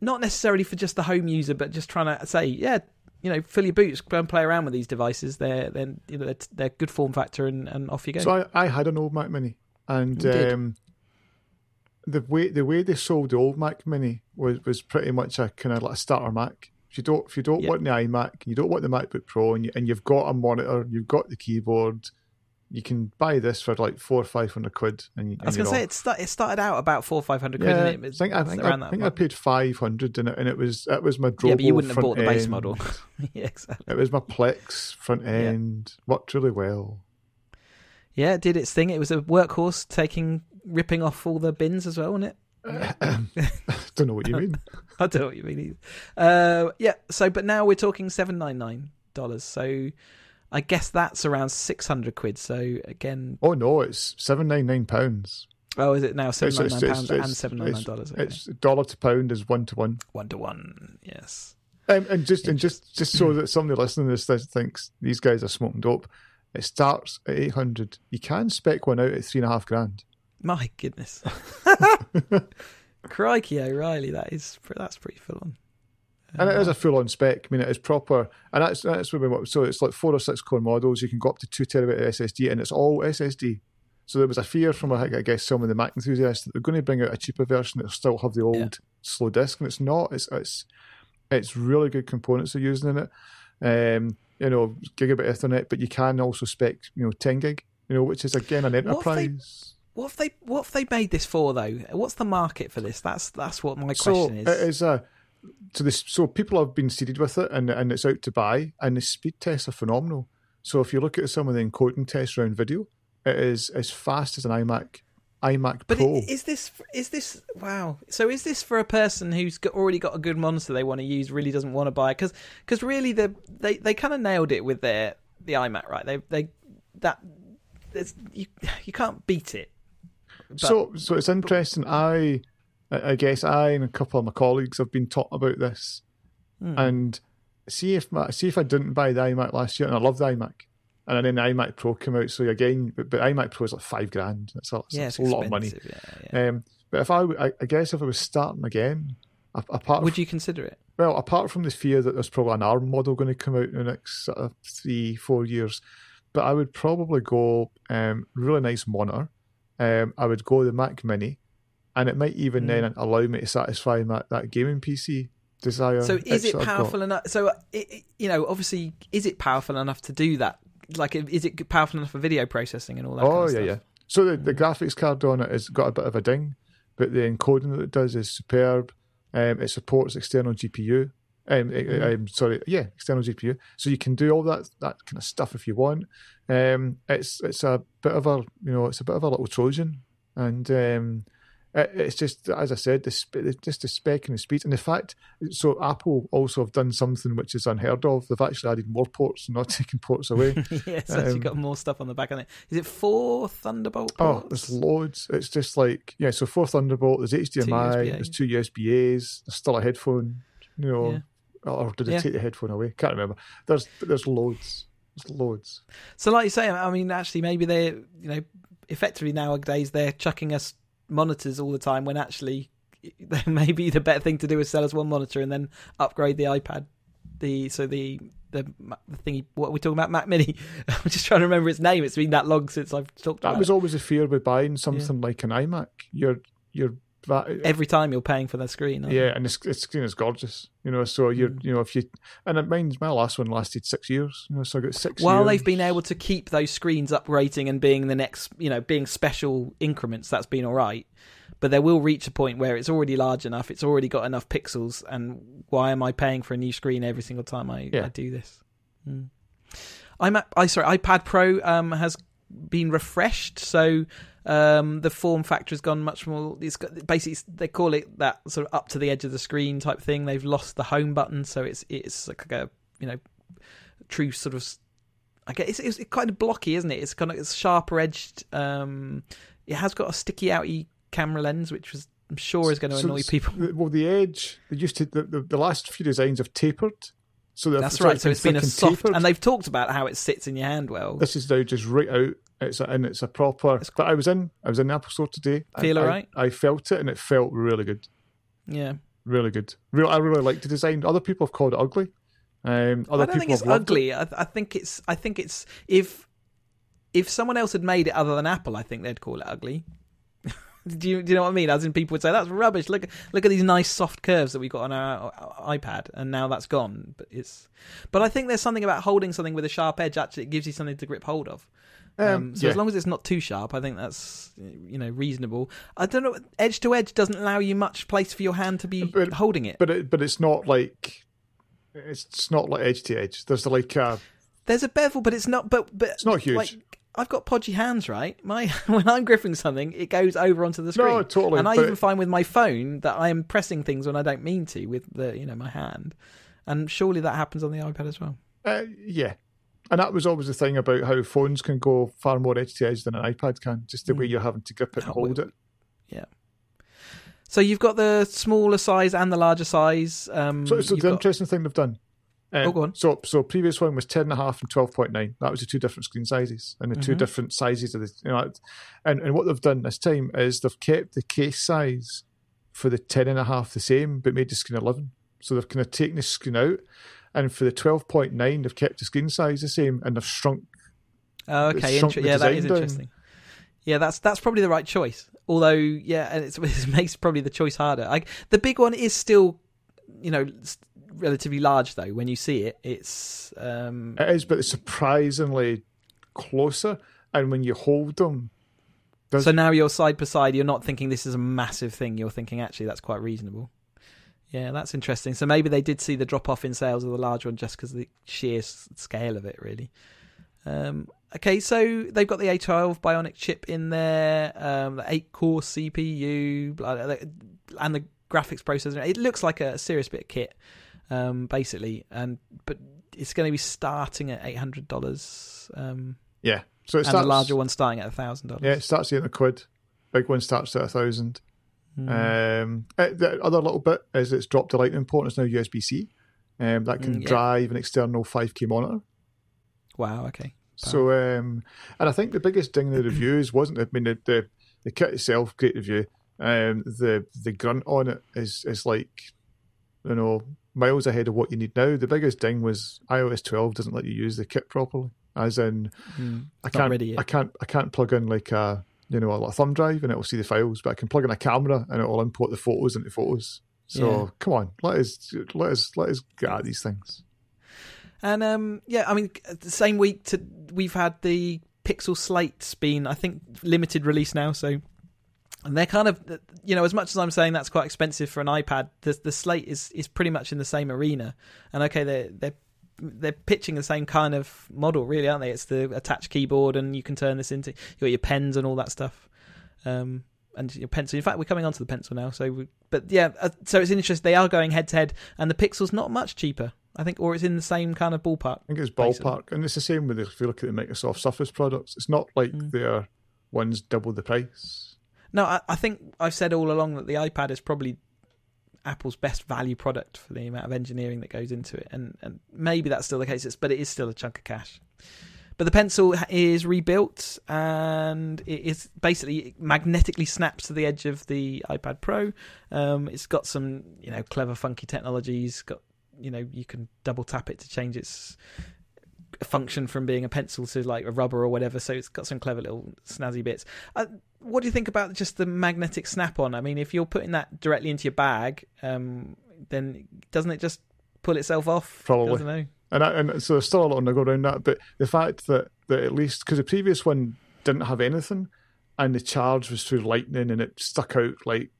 Speaker 1: not necessarily for just the home user, but just trying to say yeah. You know, fill your boots, go and play around with these devices. They're then you know they're, they're good form factor, and, and off you go.
Speaker 2: so I, I had an old Mac Mini, and um, the way the way they sold the old Mac Mini was was pretty much a kind of like a starter Mac. If you don't if you don't
Speaker 1: Yeah.
Speaker 2: want the iMac, you don't want the MacBook Pro, and you, and you've got a monitor, you've got the keyboard, you can buy this for like four or five hundred quid. And,
Speaker 1: I was going to say it, start, it started out about four or five hundred quid,
Speaker 2: Yeah,
Speaker 1: and it
Speaker 2: I think I think, I, think I paid five hundred in it, and it was that was my Drobo
Speaker 1: Yeah, but you wouldn't have bought the base
Speaker 2: end.
Speaker 1: model. yeah, exactly.
Speaker 2: It was my Plex front end. Worked really well.
Speaker 1: Yeah, it did its thing. It was a workhorse taking, ripping off all the bins as well, wasn't it?
Speaker 2: I don't know what you mean.
Speaker 1: I don't know what you mean either. Uh, yeah, so, but now we're talking $799. So I guess that's around 600 quid. So again,
Speaker 2: Oh no, it's seven nine nine pounds.
Speaker 1: oh, is it now
Speaker 2: It's- it's-
Speaker 1: $799
Speaker 2: it's-
Speaker 1: and
Speaker 2: it's-
Speaker 1: $799? Okay.
Speaker 2: It's dollar to pound is one to one.
Speaker 1: One to one, yes.
Speaker 2: Um, and just and just just so that somebody listening to this thinks these guys are smoking dope, it starts at eight hundred. You can spec one out at three and a half grand.
Speaker 1: My goodness. Crikey O'Reilly, that is, that's pretty full on.
Speaker 2: And it is a full on spec. I mean, it is proper, and that's that's what we want. So it's like four or six core models. You can go up to two terabyte SSD, and it's all SSD. So there was a fear from, I guess, some of the Mac enthusiasts that they're going to bring out a cheaper version that'll still have the old
Speaker 1: Yeah.
Speaker 2: slow disk, and it's not. It's it's it's really good components they're using in it. Um, you know, gigabit Ethernet, but you can also spec, you know, ten gig. You know, which is again an enterprise.
Speaker 1: What have they What have they made this for though? What's the market for this? That's that's what my
Speaker 2: so
Speaker 1: question
Speaker 2: it
Speaker 1: is.
Speaker 2: is a so this so people have been seeded with it and and it's out to buy and the speed tests are phenomenal. So if you look at some of the encoding tests around video, it is as fast as an iMac iMac
Speaker 1: But
Speaker 2: Pro.
Speaker 1: is this is this wow? So is this for a person who's got, already got a good monitor they want to use, really doesn't want to buy? Because because really the they they kind of nailed it with their the iMac, right? They they that you you can't beat it. But-
Speaker 2: so so it's interesting. I I guess I and a couple of my colleagues have been taught about this,
Speaker 1: Hmm.
Speaker 2: and see if my, see if I didn't buy the iMac last year, and I love the iMac, and then the iMac Pro came out. So again, but, but iMac Pro is like five grand. That's a,
Speaker 1: yeah,
Speaker 2: a lot of money.
Speaker 1: Yeah, yeah.
Speaker 2: Um, but if I, I, I guess if I was starting again, apart
Speaker 1: Would you consider it?
Speaker 2: well, apart from the fear that there's probably an ARM model going to come out in the next sort of three, four years, but I would probably go um, really nice monitor, um, I would go the Mac Mini, and it might even
Speaker 1: Mm.
Speaker 2: then allow me to satisfy that, that gaming PC desire.
Speaker 1: So is it
Speaker 2: that I've got.
Speaker 1: powerful enough? So uh, it, you know, obviously, is it powerful enough to do that? Like, is it powerful enough for video processing and all that?
Speaker 2: Oh
Speaker 1: kind of
Speaker 2: yeah, yeah. So the, the graphics card on it has got a bit of a ding, but the encoding that it does is superb. Um, it supports external GPU. Um, eh,
Speaker 1: Mhm.
Speaker 2: um, sorry, yeah, external GPU. So you can do all that that kind of stuff if you want. Um, it's it's a bit of a you know it's a bit of a little Trojan, and um, it, it's just as I said, the sp- just the spec and the speed and the fact. So Apple also have done something which is unheard of. They've actually added more ports, not taking ports away.
Speaker 1: yeah, so
Speaker 2: Um,
Speaker 1: you've got more stuff on the back of it. Is it four Thunderbolt
Speaker 2: Oh,
Speaker 1: ports?
Speaker 2: there's loads. It's just like yeah. So four Thunderbolt. There's HDMI.
Speaker 1: USB-A.
Speaker 2: there's two USB-As. There's still a headphone. You know, or did they
Speaker 1: Yeah.
Speaker 2: take the headphone away? Can't remember. There's there's loads. There's loads.
Speaker 1: So, like you say, I mean, actually, maybe they're you know, effectively nowadays they're chucking us monitors all the time when actually maybe the better thing to do is sell us one monitor and then upgrade the iPad. The so the the, the thingy. What are we talking about? Mac Mini. I'm just trying to remember its name. It's been that long since I've talked
Speaker 2: That was
Speaker 1: it.
Speaker 2: always a fear with buying something like an iMac. You're you're that.
Speaker 1: Every time you're paying for that screen. aren't you?
Speaker 2: yeah, and the screen is gorgeous. You know, so you're
Speaker 1: Mm.
Speaker 2: you know if you and it means my last one lasted six years. You know, so I got six.
Speaker 1: While
Speaker 2: years.
Speaker 1: they've been able to keep those screens upgrading and being the next, you know, being special increments, that's been all right. But there will reach a point where it's already large enough, it's already got enough pixels, and why am I paying for a new screen every single time I,
Speaker 2: Yeah.
Speaker 1: I do this? Hmm. iMac, I sorry, iPad Pro um, has been refreshed, so um, the form factor has gone much more. It's got, basically they call it that sort of up to the edge of the screen type thing. They've lost the home button, so it's it's like a you know true sort of. I guess it's, it's kind of blocky, isn't it? It's kind of it's sharper edged. Um, it has got a sticky outy camera lens, which was I'm sure is going to annoy
Speaker 2: it's-
Speaker 1: people.
Speaker 2: Well, the edge they used to the, the, the last few designs have tapered. So
Speaker 1: That's right. So it's been a soft,
Speaker 2: tapered.
Speaker 1: and they've talked about how it sits in your hand well.
Speaker 2: This is now just right out. It's a, and it's a proper.
Speaker 1: It's
Speaker 2: But I was in. I was in the Apple Store today.
Speaker 1: Feel alright?
Speaker 2: I, I felt it, and it felt really good.
Speaker 1: Yeah,
Speaker 2: Really good. Real. I really like the design. Other people have called it ugly. Um, other
Speaker 1: I don't
Speaker 2: people
Speaker 1: think it's
Speaker 2: loved it.
Speaker 1: ugly. I, I think it's. I think it's if if someone else had made it other than Apple, I think they'd call it ugly. Do you do you know what I mean? As in, people would say that's rubbish. Look look at these nice soft curves that we got on our, our iPad, and now that's gone. But it's. But I think there's something about holding something with a sharp edge. Actually, it gives you something to grip hold of. Um,
Speaker 2: Um,
Speaker 1: so
Speaker 2: yeah.
Speaker 1: as long as it's not too sharp, I think that's you know reasonable. I don't know. Edge to edge doesn't allow you much place for your hand to be
Speaker 2: But-
Speaker 1: holding it.
Speaker 2: but it, but it's not like it's not like edge to edge. There's like a,
Speaker 1: There's a bevel, but it's not. But but
Speaker 2: it's not huge.
Speaker 1: Like, I've got podgy hands, right? My when I'm gripping something, it goes over onto the screen.
Speaker 2: no, totally.
Speaker 1: and I even find with my phone that I am pressing things when I don't mean to with the you know my hand, and surely that happens on the iPad as well.
Speaker 2: uh, yeah. And that was always the thing about how phones can go far more edge to edge than an iPad can. Just the way
Speaker 1: Mm.
Speaker 2: you're having to grip it and
Speaker 1: Oh,
Speaker 2: hold it. Yeah.
Speaker 1: So you've got the smaller size and the larger size. Um,
Speaker 2: So, so
Speaker 1: you've
Speaker 2: the
Speaker 1: got-
Speaker 2: interesting thing they've done. Um,
Speaker 1: Oh, go on.
Speaker 2: So, so previous one was ten and a half and twelve point nine. That was the two different screen sizes and the two
Speaker 1: Mhm.
Speaker 2: different sizes of the. You know, and and what they've done this time is they've kept the case size for the ten and a half the same, but made the screen eleven. So they've kind of taken the screen out, and for the twelve point nine, they've kept the screen size the same, and they've shrunk.
Speaker 1: Oh, okay,
Speaker 2: shrunk
Speaker 1: inter- yeah, that
Speaker 2: down.
Speaker 1: interesting. Yeah, that's that's probably the right choice. Although, yeah, and it's, it makes probably the choice harder. Like the big one is still, you know, relatively large though. When you see it, it's um,
Speaker 2: It is, but it's surprisingly closer, and when you hold them, does-
Speaker 1: so now you're side by side. You're not thinking this is a massive thing. You're thinking actually that's quite reasonable. Yeah, that's interesting. So maybe they did see the drop off in sales of the large one just because of the sheer scale of it, really. Um, okay, so they've got the A12 Bionic chip in there, um, the eight core CPU, blah, blah, blah, and the graphics processor. It looks like a serious bit of kit, um, basically, and but it's going to be starting at eight hundred dollars, um,
Speaker 2: yeah. So it
Speaker 1: and
Speaker 2: starts,
Speaker 1: the larger one starting at thousand dollars.
Speaker 2: Yeah, it starts at a quid. Big one starts at a thousand.
Speaker 1: Hmm.
Speaker 2: Um, uh, the other little bit is it's dropped the lightning port. It's now USB C. Um, that can
Speaker 1: Mm, yeah.
Speaker 2: drive an external 5K monitor.
Speaker 1: wow. Okay.
Speaker 2: So, um, and I think the biggest thing in the reviews wasn't. I mean, the the, the kit itself, great review. Um, the the grunt on it is is like, you know, miles ahead of what you need now. The biggest thing was iOS 12 doesn't let you use the kit properly. As in,
Speaker 1: Hmm.
Speaker 2: I can't,
Speaker 1: ready.
Speaker 2: I can't, I can't plug in like a you know, a thumb drive and it will see the files, but I can plug in a camera and it will import the photos into photos. So
Speaker 1: Yeah.
Speaker 2: come on, let us let us let us get at these things.
Speaker 1: And um, yeah, I mean, the same week to we've had the Pixel Slate's been, I think, limited release now. So, and they're kind of, you know, as much as I'm saying that's quite expensive for an iPad, the the Slate is is pretty much in the same arena. And okay, they're they're they're pitching the same kind of model, really, aren't they? It's the attached keyboard, and you can turn this into you got your pens and all that stuff. Um, and your pencil. In fact, we're coming on to the pencil now. So, we, but yeah, uh, so it's interesting. They are going head to head, and the Pixel's not much cheaper, I think, or it's in the same kind of ballpark.
Speaker 2: I think it's
Speaker 1: Basically.
Speaker 2: ballpark, and it's the same with if you look at the Microsoft Surface products. It's not like
Speaker 1: Mm.
Speaker 2: they're one's double the price.
Speaker 1: No, I, I think I've said all along that the iPad is probably Apple's best value product for the amount of engineering that goes into it, and and maybe that's still the case. It's, but it is still a chunk of cash. But the pencil is rebuilt, and it is basically magnetically snaps to the edge of the iPad Pro. Um, it's got some you know clever, funky technologies. Got you know you can double tap it to change its function from being a pencil to like a rubber or whatever. So it's got some clever little snazzy bits. Uh, what do you think about just the magnetic snap on? I mean, if you're putting that directly into your bag, um, then doesn't it just pull itself off?
Speaker 2: Probably.
Speaker 1: I don't know.
Speaker 2: And I, and so there's still a lot of go around that. But the fact that that at least because the previous one didn't have anything, and the charge was through lightning, and it stuck out like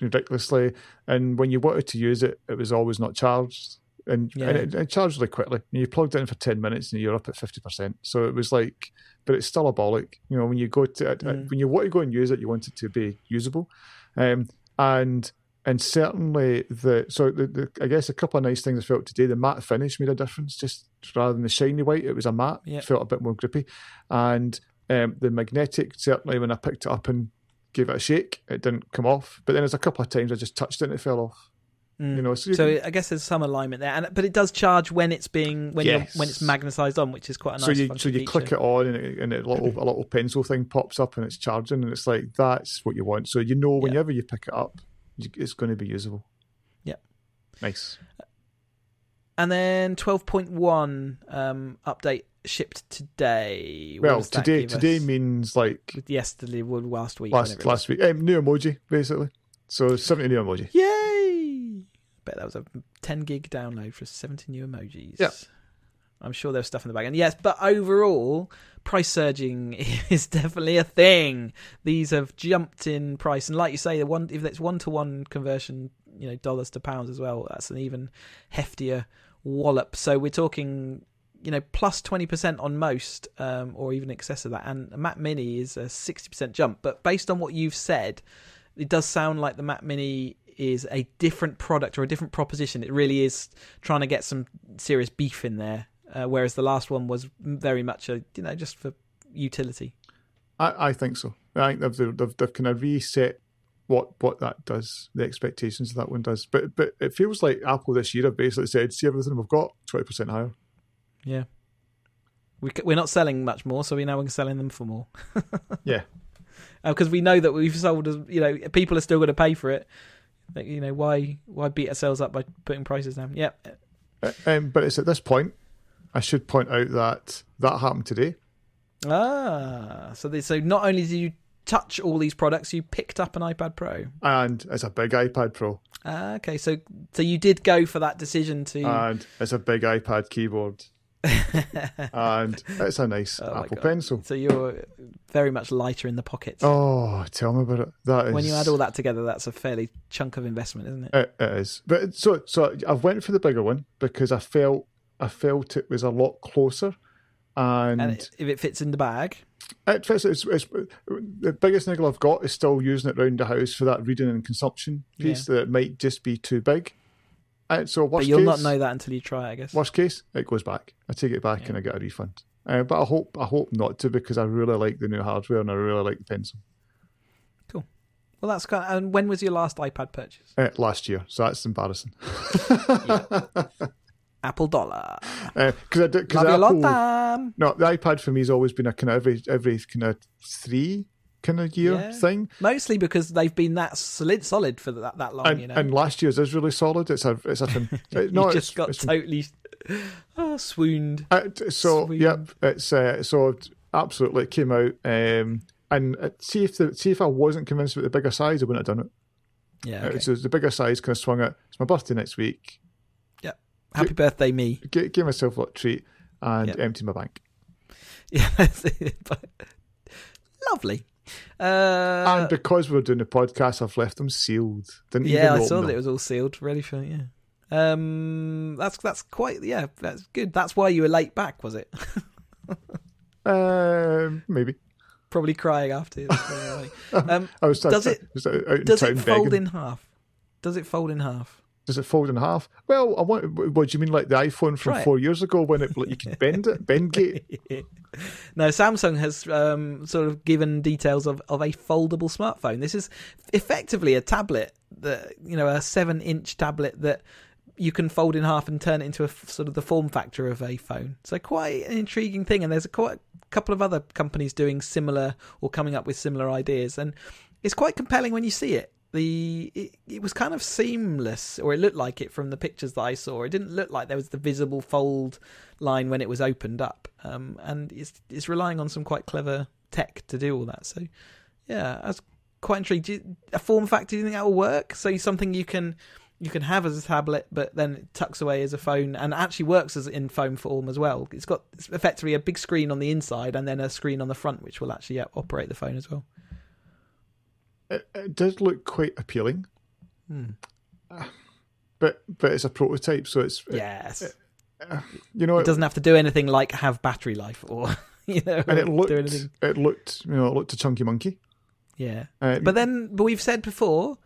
Speaker 2: ridiculously. And when you wanted to use it, it was always not charged. And,
Speaker 1: Yeah.
Speaker 2: and it, it charged really quickly. And you plugged it in for ten minutes, and you're up at fifty percent. So it was like, but it's still a bollock. You know, when you go to it,
Speaker 1: Mm.
Speaker 2: when you want to go and use it, you want it to be usable. Um, and and certainly the so the, the I guess a couple of nice things I felt today. The matte finish made a difference. Just rather than the shiny white, it was a matte.
Speaker 1: Yeah.
Speaker 2: Felt a bit more grippy, and um, the magnetic certainly when I picked it up and gave it a shake, it didn't come off. But then there's a couple of times I just touched it and it fell off.
Speaker 1: Mm.
Speaker 2: You know, so, you
Speaker 1: So
Speaker 2: can-
Speaker 1: I guess there's some alignment there, and but it does charge when it's being when you're,
Speaker 2: Yes.
Speaker 1: when it's magnetized on, which is quite a nice.
Speaker 2: so you so you
Speaker 1: feature.
Speaker 2: click it on and, it, and it, a little a little pencil thing pops up and it's charging and it's like that's what you want. So you know whenever you pick it up, it's going to be usable.
Speaker 1: Yeah.
Speaker 2: Nice.
Speaker 1: And then 12.1 um, update shipped today. What
Speaker 2: well, today today
Speaker 1: us?
Speaker 2: means like
Speaker 1: yesterday, last week.
Speaker 2: last last week. Um, new emoji basically. So seventy new emoji.
Speaker 1: was. Bet that was a 10 gig download for 70 new emojis.
Speaker 2: Yeah.
Speaker 1: I'm sure there's stuff in the back. And yes, but overall, price surging is definitely a thing. These have jumped in price. And like you say, the one if it's one to one conversion, you know, dollars to pounds as well, that's an even heftier wallop. So we're talking, you know, plus 20% on most, um, or even excess of that. And a Mac Mini is a 60% jump. But based on what you've said, it does sound like the Mac Mini is a different product or a different proposition. It really is trying to get some serious beef in there, uh, whereas the last one was very much a you know just for utility.
Speaker 2: I, I think so. I think they've, they've, they've, kind of reset what what that does, the expectations of that one does. But but it feels like Apple this year have basically said, see everything we've got, twenty percent higher.
Speaker 1: Yeah, we we're not selling much more, so we know we're selling them for more.
Speaker 2: Yeah.
Speaker 1: because we know that we've sold. You know, people are still going to pay for it. You know, why why beat ourselves up by putting prices down? Yeah,
Speaker 2: Uh, Um, but it's at this point, I should point out that that happened today.
Speaker 1: Ah, so they, so not only did you touch all these products, you picked up an iPad Pro.
Speaker 2: And it's a big iPad Pro.
Speaker 1: Ah, okay, so so you did go for that decision to.
Speaker 2: And it's a big iPad keyboard. And it's a nice
Speaker 1: Oh
Speaker 2: Apple Pencil.
Speaker 1: so you're very much lighter in the pocket.
Speaker 2: Oh, tell me about it. That is
Speaker 1: when you add all that together, that's a fairly chunk of investment, isn't it?
Speaker 2: It, it is, but so so I went for the bigger one because I felt I felt it was a lot closer, and,
Speaker 1: and it, if it fits in the bag,
Speaker 2: it fits. It's, it's, the biggest niggle I've got is still using it around the house for that reading and consumption piece that might just be too big. And so worst
Speaker 1: but you'll
Speaker 2: case,
Speaker 1: not know that until you try it, I guess.
Speaker 2: worst case, it goes back. I take it back
Speaker 1: Yeah.
Speaker 2: and I get a refund. Uh, but I hope I hope not to because I really like the new hardware and I really like the pencil. Cool.
Speaker 1: Well, that's kind. Of, and when was your last iPad purchase?
Speaker 2: Uh, last year, so that's embarrassing.
Speaker 1: Apple dollar.
Speaker 2: Because I did because
Speaker 1: Love you a lot,
Speaker 2: Apple. No, the iPad for me has always been a kind of every every kind of three kind of year
Speaker 1: Yeah.
Speaker 2: thing,
Speaker 1: Mostly because they've been that solid, solid for that that long.
Speaker 2: and,
Speaker 1: you know,
Speaker 2: and last year's is really solid. It's a it's a
Speaker 1: you
Speaker 2: no, it's,
Speaker 1: just got
Speaker 2: it's,
Speaker 1: totally oh, swooned.
Speaker 2: uh, so
Speaker 1: Sweet.
Speaker 2: yep, it's uh, so absolutely it came out, um, and uh, see if the, see if I wasn't convinced about the bigger size, I wouldn't have done it.
Speaker 1: Yeah.
Speaker 2: Uh,
Speaker 1: Okay.
Speaker 2: so the bigger size kind of swung it. It's my birthday next week. Yeah.
Speaker 1: Happy birthday, me.
Speaker 2: G- give myself a little treat and
Speaker 1: Yep.
Speaker 2: empty my bank.
Speaker 1: Yeah. it. Lovely. Uh,
Speaker 2: and because we were doing the podcast, I've left them sealed. Didn't
Speaker 1: yeah,
Speaker 2: even
Speaker 1: I saw
Speaker 2: them.
Speaker 1: that it was all sealed, ready for yeah. Um, that's that's quite yeah, that's good. That's why you were late back, was it?
Speaker 2: Um, maybe.
Speaker 1: Probably crying after. um,
Speaker 2: I was,
Speaker 1: Does
Speaker 2: I,
Speaker 1: it-
Speaker 2: was out in
Speaker 1: does it fold
Speaker 2: begging.
Speaker 1: in half? Does it fold in half?
Speaker 2: Does it fold in half? Well, I want. What do you mean, like the iPhone from
Speaker 1: it.
Speaker 2: four years ago when it you could bend it, bend gate?
Speaker 1: no, Samsung has um, sort of given details of, of a foldable smartphone. This is effectively a tablet that you know a seven inch tablet that you can fold in half and turn it into a sort of the form factor of a phone. So quite an intriguing thing, and there's a quite a couple of other companies doing similar or coming up with similar ideas, and it's quite compelling when you see it. The it, it was kind of seamless, or it looked like it from the pictures that I saw. It didn't look like there was the visible fold line when it was opened up, um, and it's it's relying on some quite clever tech to do all that. So, yeah, I was quite intrigued. You- a form factor, do you think that will work? So something you can you can have as a tablet, but then it tucks away as a phone, and actually works as in phone form as well. It's got it's effectively a big screen on the inside and then a screen on the front, which will actually uh, operate the phone as well.
Speaker 2: It, it does look quite appealing,
Speaker 1: Hmm.
Speaker 2: but but it's a prototype, so it's
Speaker 1: Yes,
Speaker 2: you know
Speaker 1: it doesn't have to do anything like have battery life or you know
Speaker 2: and it
Speaker 1: do
Speaker 2: looked it looked you know it looked a chunky monkey.
Speaker 1: Yeah,
Speaker 2: Uh,
Speaker 1: But then, but we've said before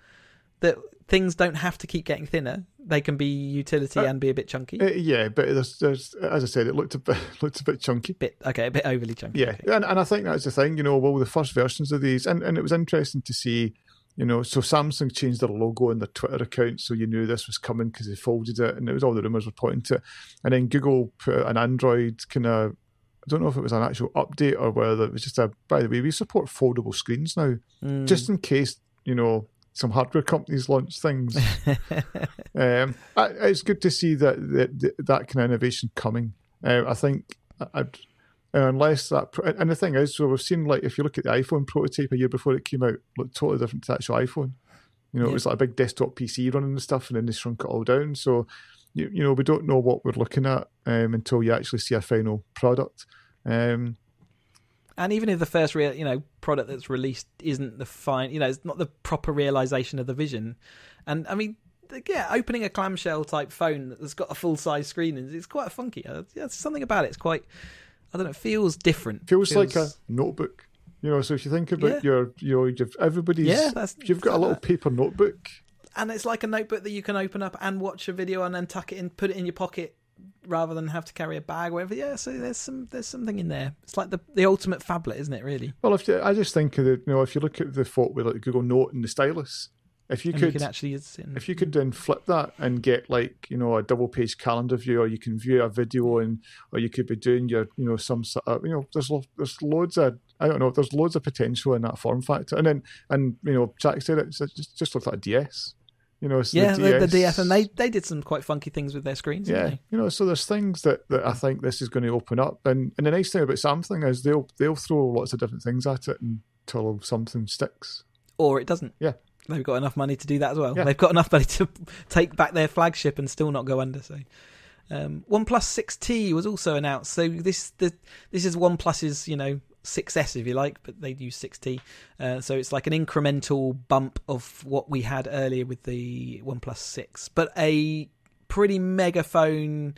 Speaker 1: that things don't have to keep getting thinner. They can be utility
Speaker 2: Uh,
Speaker 1: and be a bit chunky.
Speaker 2: uh, yeah, but there's, there's as I said, it looked a bit looked a bit chunky.
Speaker 1: bit okay, a bit overly chunky.
Speaker 2: Yeah, and, and I think that's the thing, you know, well, the first versions of these, and, and it was interesting to see, you know, so Samsung changed their logo on their Twitter account, so you knew this was coming because they folded it, and it was all the rumours were pointing to it. And then Google put an Android kind of, I don't know if it was an actual update or whether it was just a, by the way, we support foldable screens now,
Speaker 1: Mm.
Speaker 2: just in case, you know, some hardware companies launch things. um, it's good to see that that, that kind of innovation coming. Uh, I think I'd, unless that, and the thing is, so we've seen like if you look at the iPhone prototype a year before it came out, looked totally different to the actual iPhone. You know,
Speaker 1: Yeah.
Speaker 2: it was like a big desktop PC running the stuff, and then they shrunk it all down. So, you, you know, we don't know what we're looking at um, until you actually see a final product. Um,
Speaker 1: and even if the first real, you know, product that's released isn't the fine, you know, it's not the proper realization of the vision. And I mean, yeah, opening a clamshell type phone that's got a full size screen is it's quite funky. Uh, yeah, There's something about it. It's quite, I don't know, it feels different.
Speaker 2: feels, like a notebook. You know, so if you think about
Speaker 1: Yeah.
Speaker 2: your, you know, you've, everybody's,
Speaker 1: Yeah, that's-
Speaker 2: you've got a
Speaker 1: that-
Speaker 2: little paper notebook.
Speaker 1: and it's like a notebook that you can open up and watch a video and then tuck it in, put it in your pocket rather than have to carry a bag or whatever. Yeah, so there's some there's something in there. It's like the the ultimate phablet, isn't it? Really,
Speaker 2: Well, if you, I just think of the, you know, if you look at the thought with like Google Note and the stylus, if you
Speaker 1: and
Speaker 2: could,
Speaker 1: you actually in-
Speaker 2: if you could then flip that and get like you know a double page calendar view, or you can view a video and, or you could be doing your, you know, some sort of, you know, there's lo- there's loads of, I don't know, there's loads of potential in that form factor, and then and you know, Jack said it, it just just looks like a DS, you know, so
Speaker 1: yeah, the, the DS, and they they did some quite funky things with their screens.
Speaker 2: yeah, you know, so there's things that, that I think this is going to open up, and and the nice thing about Samsung is they'll they'll throw lots of different things at it until something sticks.
Speaker 1: or it doesn't.
Speaker 2: Yeah.
Speaker 1: they've got enough money to do that as well.
Speaker 2: Yeah.
Speaker 1: They've got enough money to take back their flagship and still not go under. So. Um, OnePlus 6T was also announced. So this the, this is OnePlus's you know 6S if you like, but they use 6T. Uh, so it's like an incremental bump of what we had earlier with the OnePlus 6, but a pretty mega phone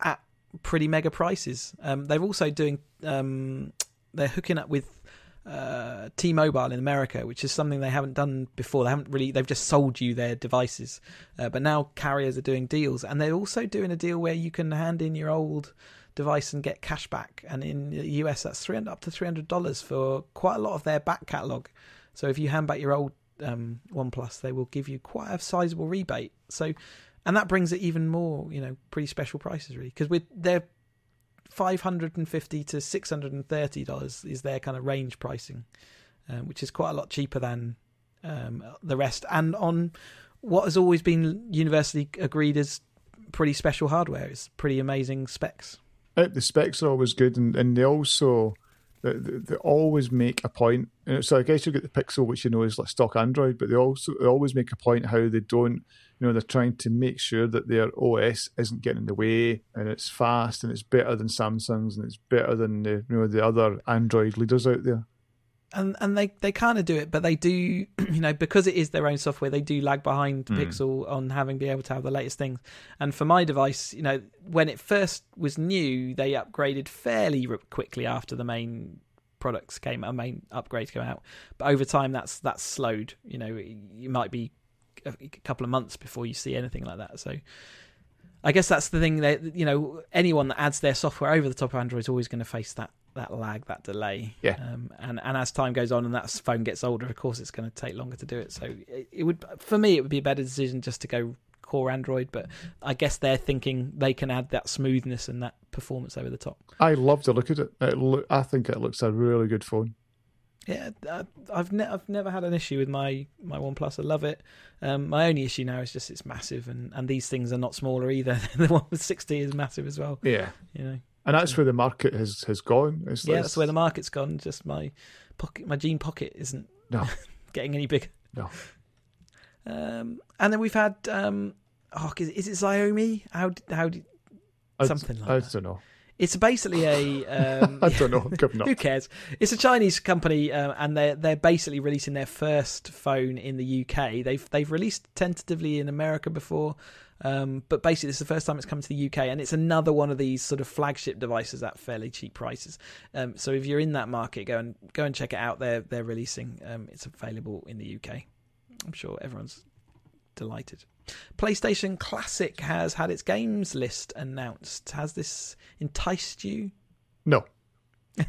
Speaker 1: at pretty mega prices. Um, they're also doing um, they're hooking up with uh, T-Mobile in America, which is something they haven't done before. They haven't really. They've just sold you their devices, uh, but now carriers are doing deals, and they're also doing a deal where you can hand in your old device and get cash back. And in the US, that's three hundred up to three hundred dollars for quite a lot of their back catalog. So if you hand back your old um, OnePlus, they will give you quite a sizable rebate. So, and that brings it even more, you know, pretty special prices really, because hundred and fifty to six hundred and thirty dollars is their kind of range pricing, um, which is quite a lot cheaper than um, the rest, and on what has always been universally agreed as pretty special hardware. It's pretty amazing specs.
Speaker 2: The specs are always good, and, and they also they, they always make a point. And so I guess you get the Pixel, which you know is like stock Android, but they also they always make a point how they don't. You know, they're trying to make sure that their OS isn't getting in the way, and it's fast, and it's better than Samsung's, and it's better than the you know the other Android leaders out there
Speaker 1: and and they they kind of do it, but they do you know because it is their own software, they do lag behind
Speaker 2: Mm.
Speaker 1: Pixel on having be able to have the latest things. And for my device, you know, when it first was new, they upgraded fairly quickly after the main products came, a main upgrade came out. But over time, that's that's slowed. You know, you might be a couple of months before you see anything like that. So. I guess that's the thing that you know anyone that adds their software over the top of Android is always going to face that that lag, that delay.
Speaker 2: Yeah.
Speaker 1: Um, and and as time goes on and that phone gets older, of course, it's going to take longer to do it. So it, it would, for me, it would be a better decision just to go core Android. But I guess they're thinking they can add that smoothness and that performance over the top.
Speaker 2: I love to look at it. it look, I think it looks a really good phone.
Speaker 1: Yeah, I've ne- I've never had an issue with my my OnePlus. I love it. Um, my only issue now is just it's massive, and, and these things are not smaller either. the one with sixty is massive as well.
Speaker 2: Yeah,
Speaker 1: You know.
Speaker 2: And that's where the market has has gone. It's,
Speaker 1: Yeah,
Speaker 2: it's-
Speaker 1: that's where the market's gone. Just my pocket, my jean pocket isn't
Speaker 2: No.
Speaker 1: getting any bigger.
Speaker 2: No.
Speaker 1: Um, and then we've had um, oh, is, is it Xiaomi? How how
Speaker 2: I-
Speaker 1: something like
Speaker 2: I
Speaker 1: that.
Speaker 2: don't know.
Speaker 1: It's basically a. Um,
Speaker 2: I don't know. I'm giving up.
Speaker 1: Who cares? It's a Chinese company, uh, and they're they're basically releasing their first phone in the UK. They've they've released tentatively in America before, um, but basically this is the first time it's come to the UK, and it's another one of these sort of flagship devices at fairly cheap prices. Um, so if you're in that market, go and go and check it out. They're they're releasing. Um, it's available in the UK. I'm sure everyone's delighted. PlayStation Classic has had its games list announced. Has this enticed you?
Speaker 2: No.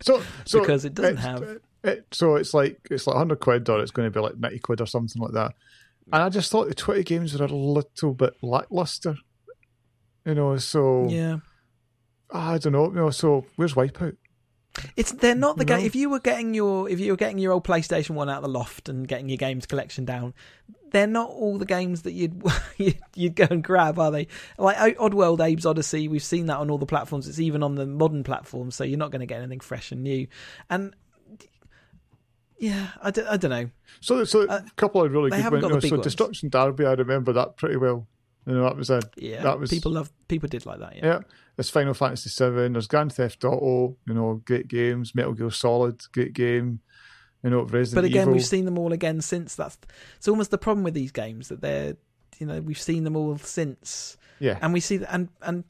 Speaker 2: so, so
Speaker 1: Because it doesn't
Speaker 2: it's-
Speaker 1: have-
Speaker 2: It, so it's like it's like hundred quid, or it's going to be like ninety quid, or something like that. And I just thought the twenty games were a little bit lackluster. You know, so
Speaker 1: Yeah.
Speaker 2: I don't know. You know, so where's Wipeout?
Speaker 1: It's they're not the
Speaker 2: No.
Speaker 1: game. If you were getting your if you were getting your old PlayStation One out of the loft and getting your games collection down, they're not all the games that you'd you'd, you'd go and grab, are they? Like Oddworld, Abe's Odyssey, we've seen that on all the platforms. It's even on the modern platforms, so you're not going to get anything fresh and new. And yeah, I don't, I don't know.
Speaker 2: So, so
Speaker 1: Uh,
Speaker 2: a couple of really
Speaker 1: they
Speaker 2: good ones.
Speaker 1: got
Speaker 2: You
Speaker 1: the
Speaker 2: know,
Speaker 1: big
Speaker 2: so
Speaker 1: ones.
Speaker 2: Destruction Derby, I remember that pretty well. You know, that was a
Speaker 1: Yeah,
Speaker 2: That was-
Speaker 1: people love people did like that. Yeah,
Speaker 2: yeah. There's Final Fantasy Seven. There's Grand Theft Auto. You know, great games. Metal Gear Solid, great game. You know, Resident
Speaker 1: but again,
Speaker 2: Evil.
Speaker 1: we've seen them all again since. That's it's almost the problem with these games that they're you know we've seen them all since.
Speaker 2: yeah,
Speaker 1: and we see that and and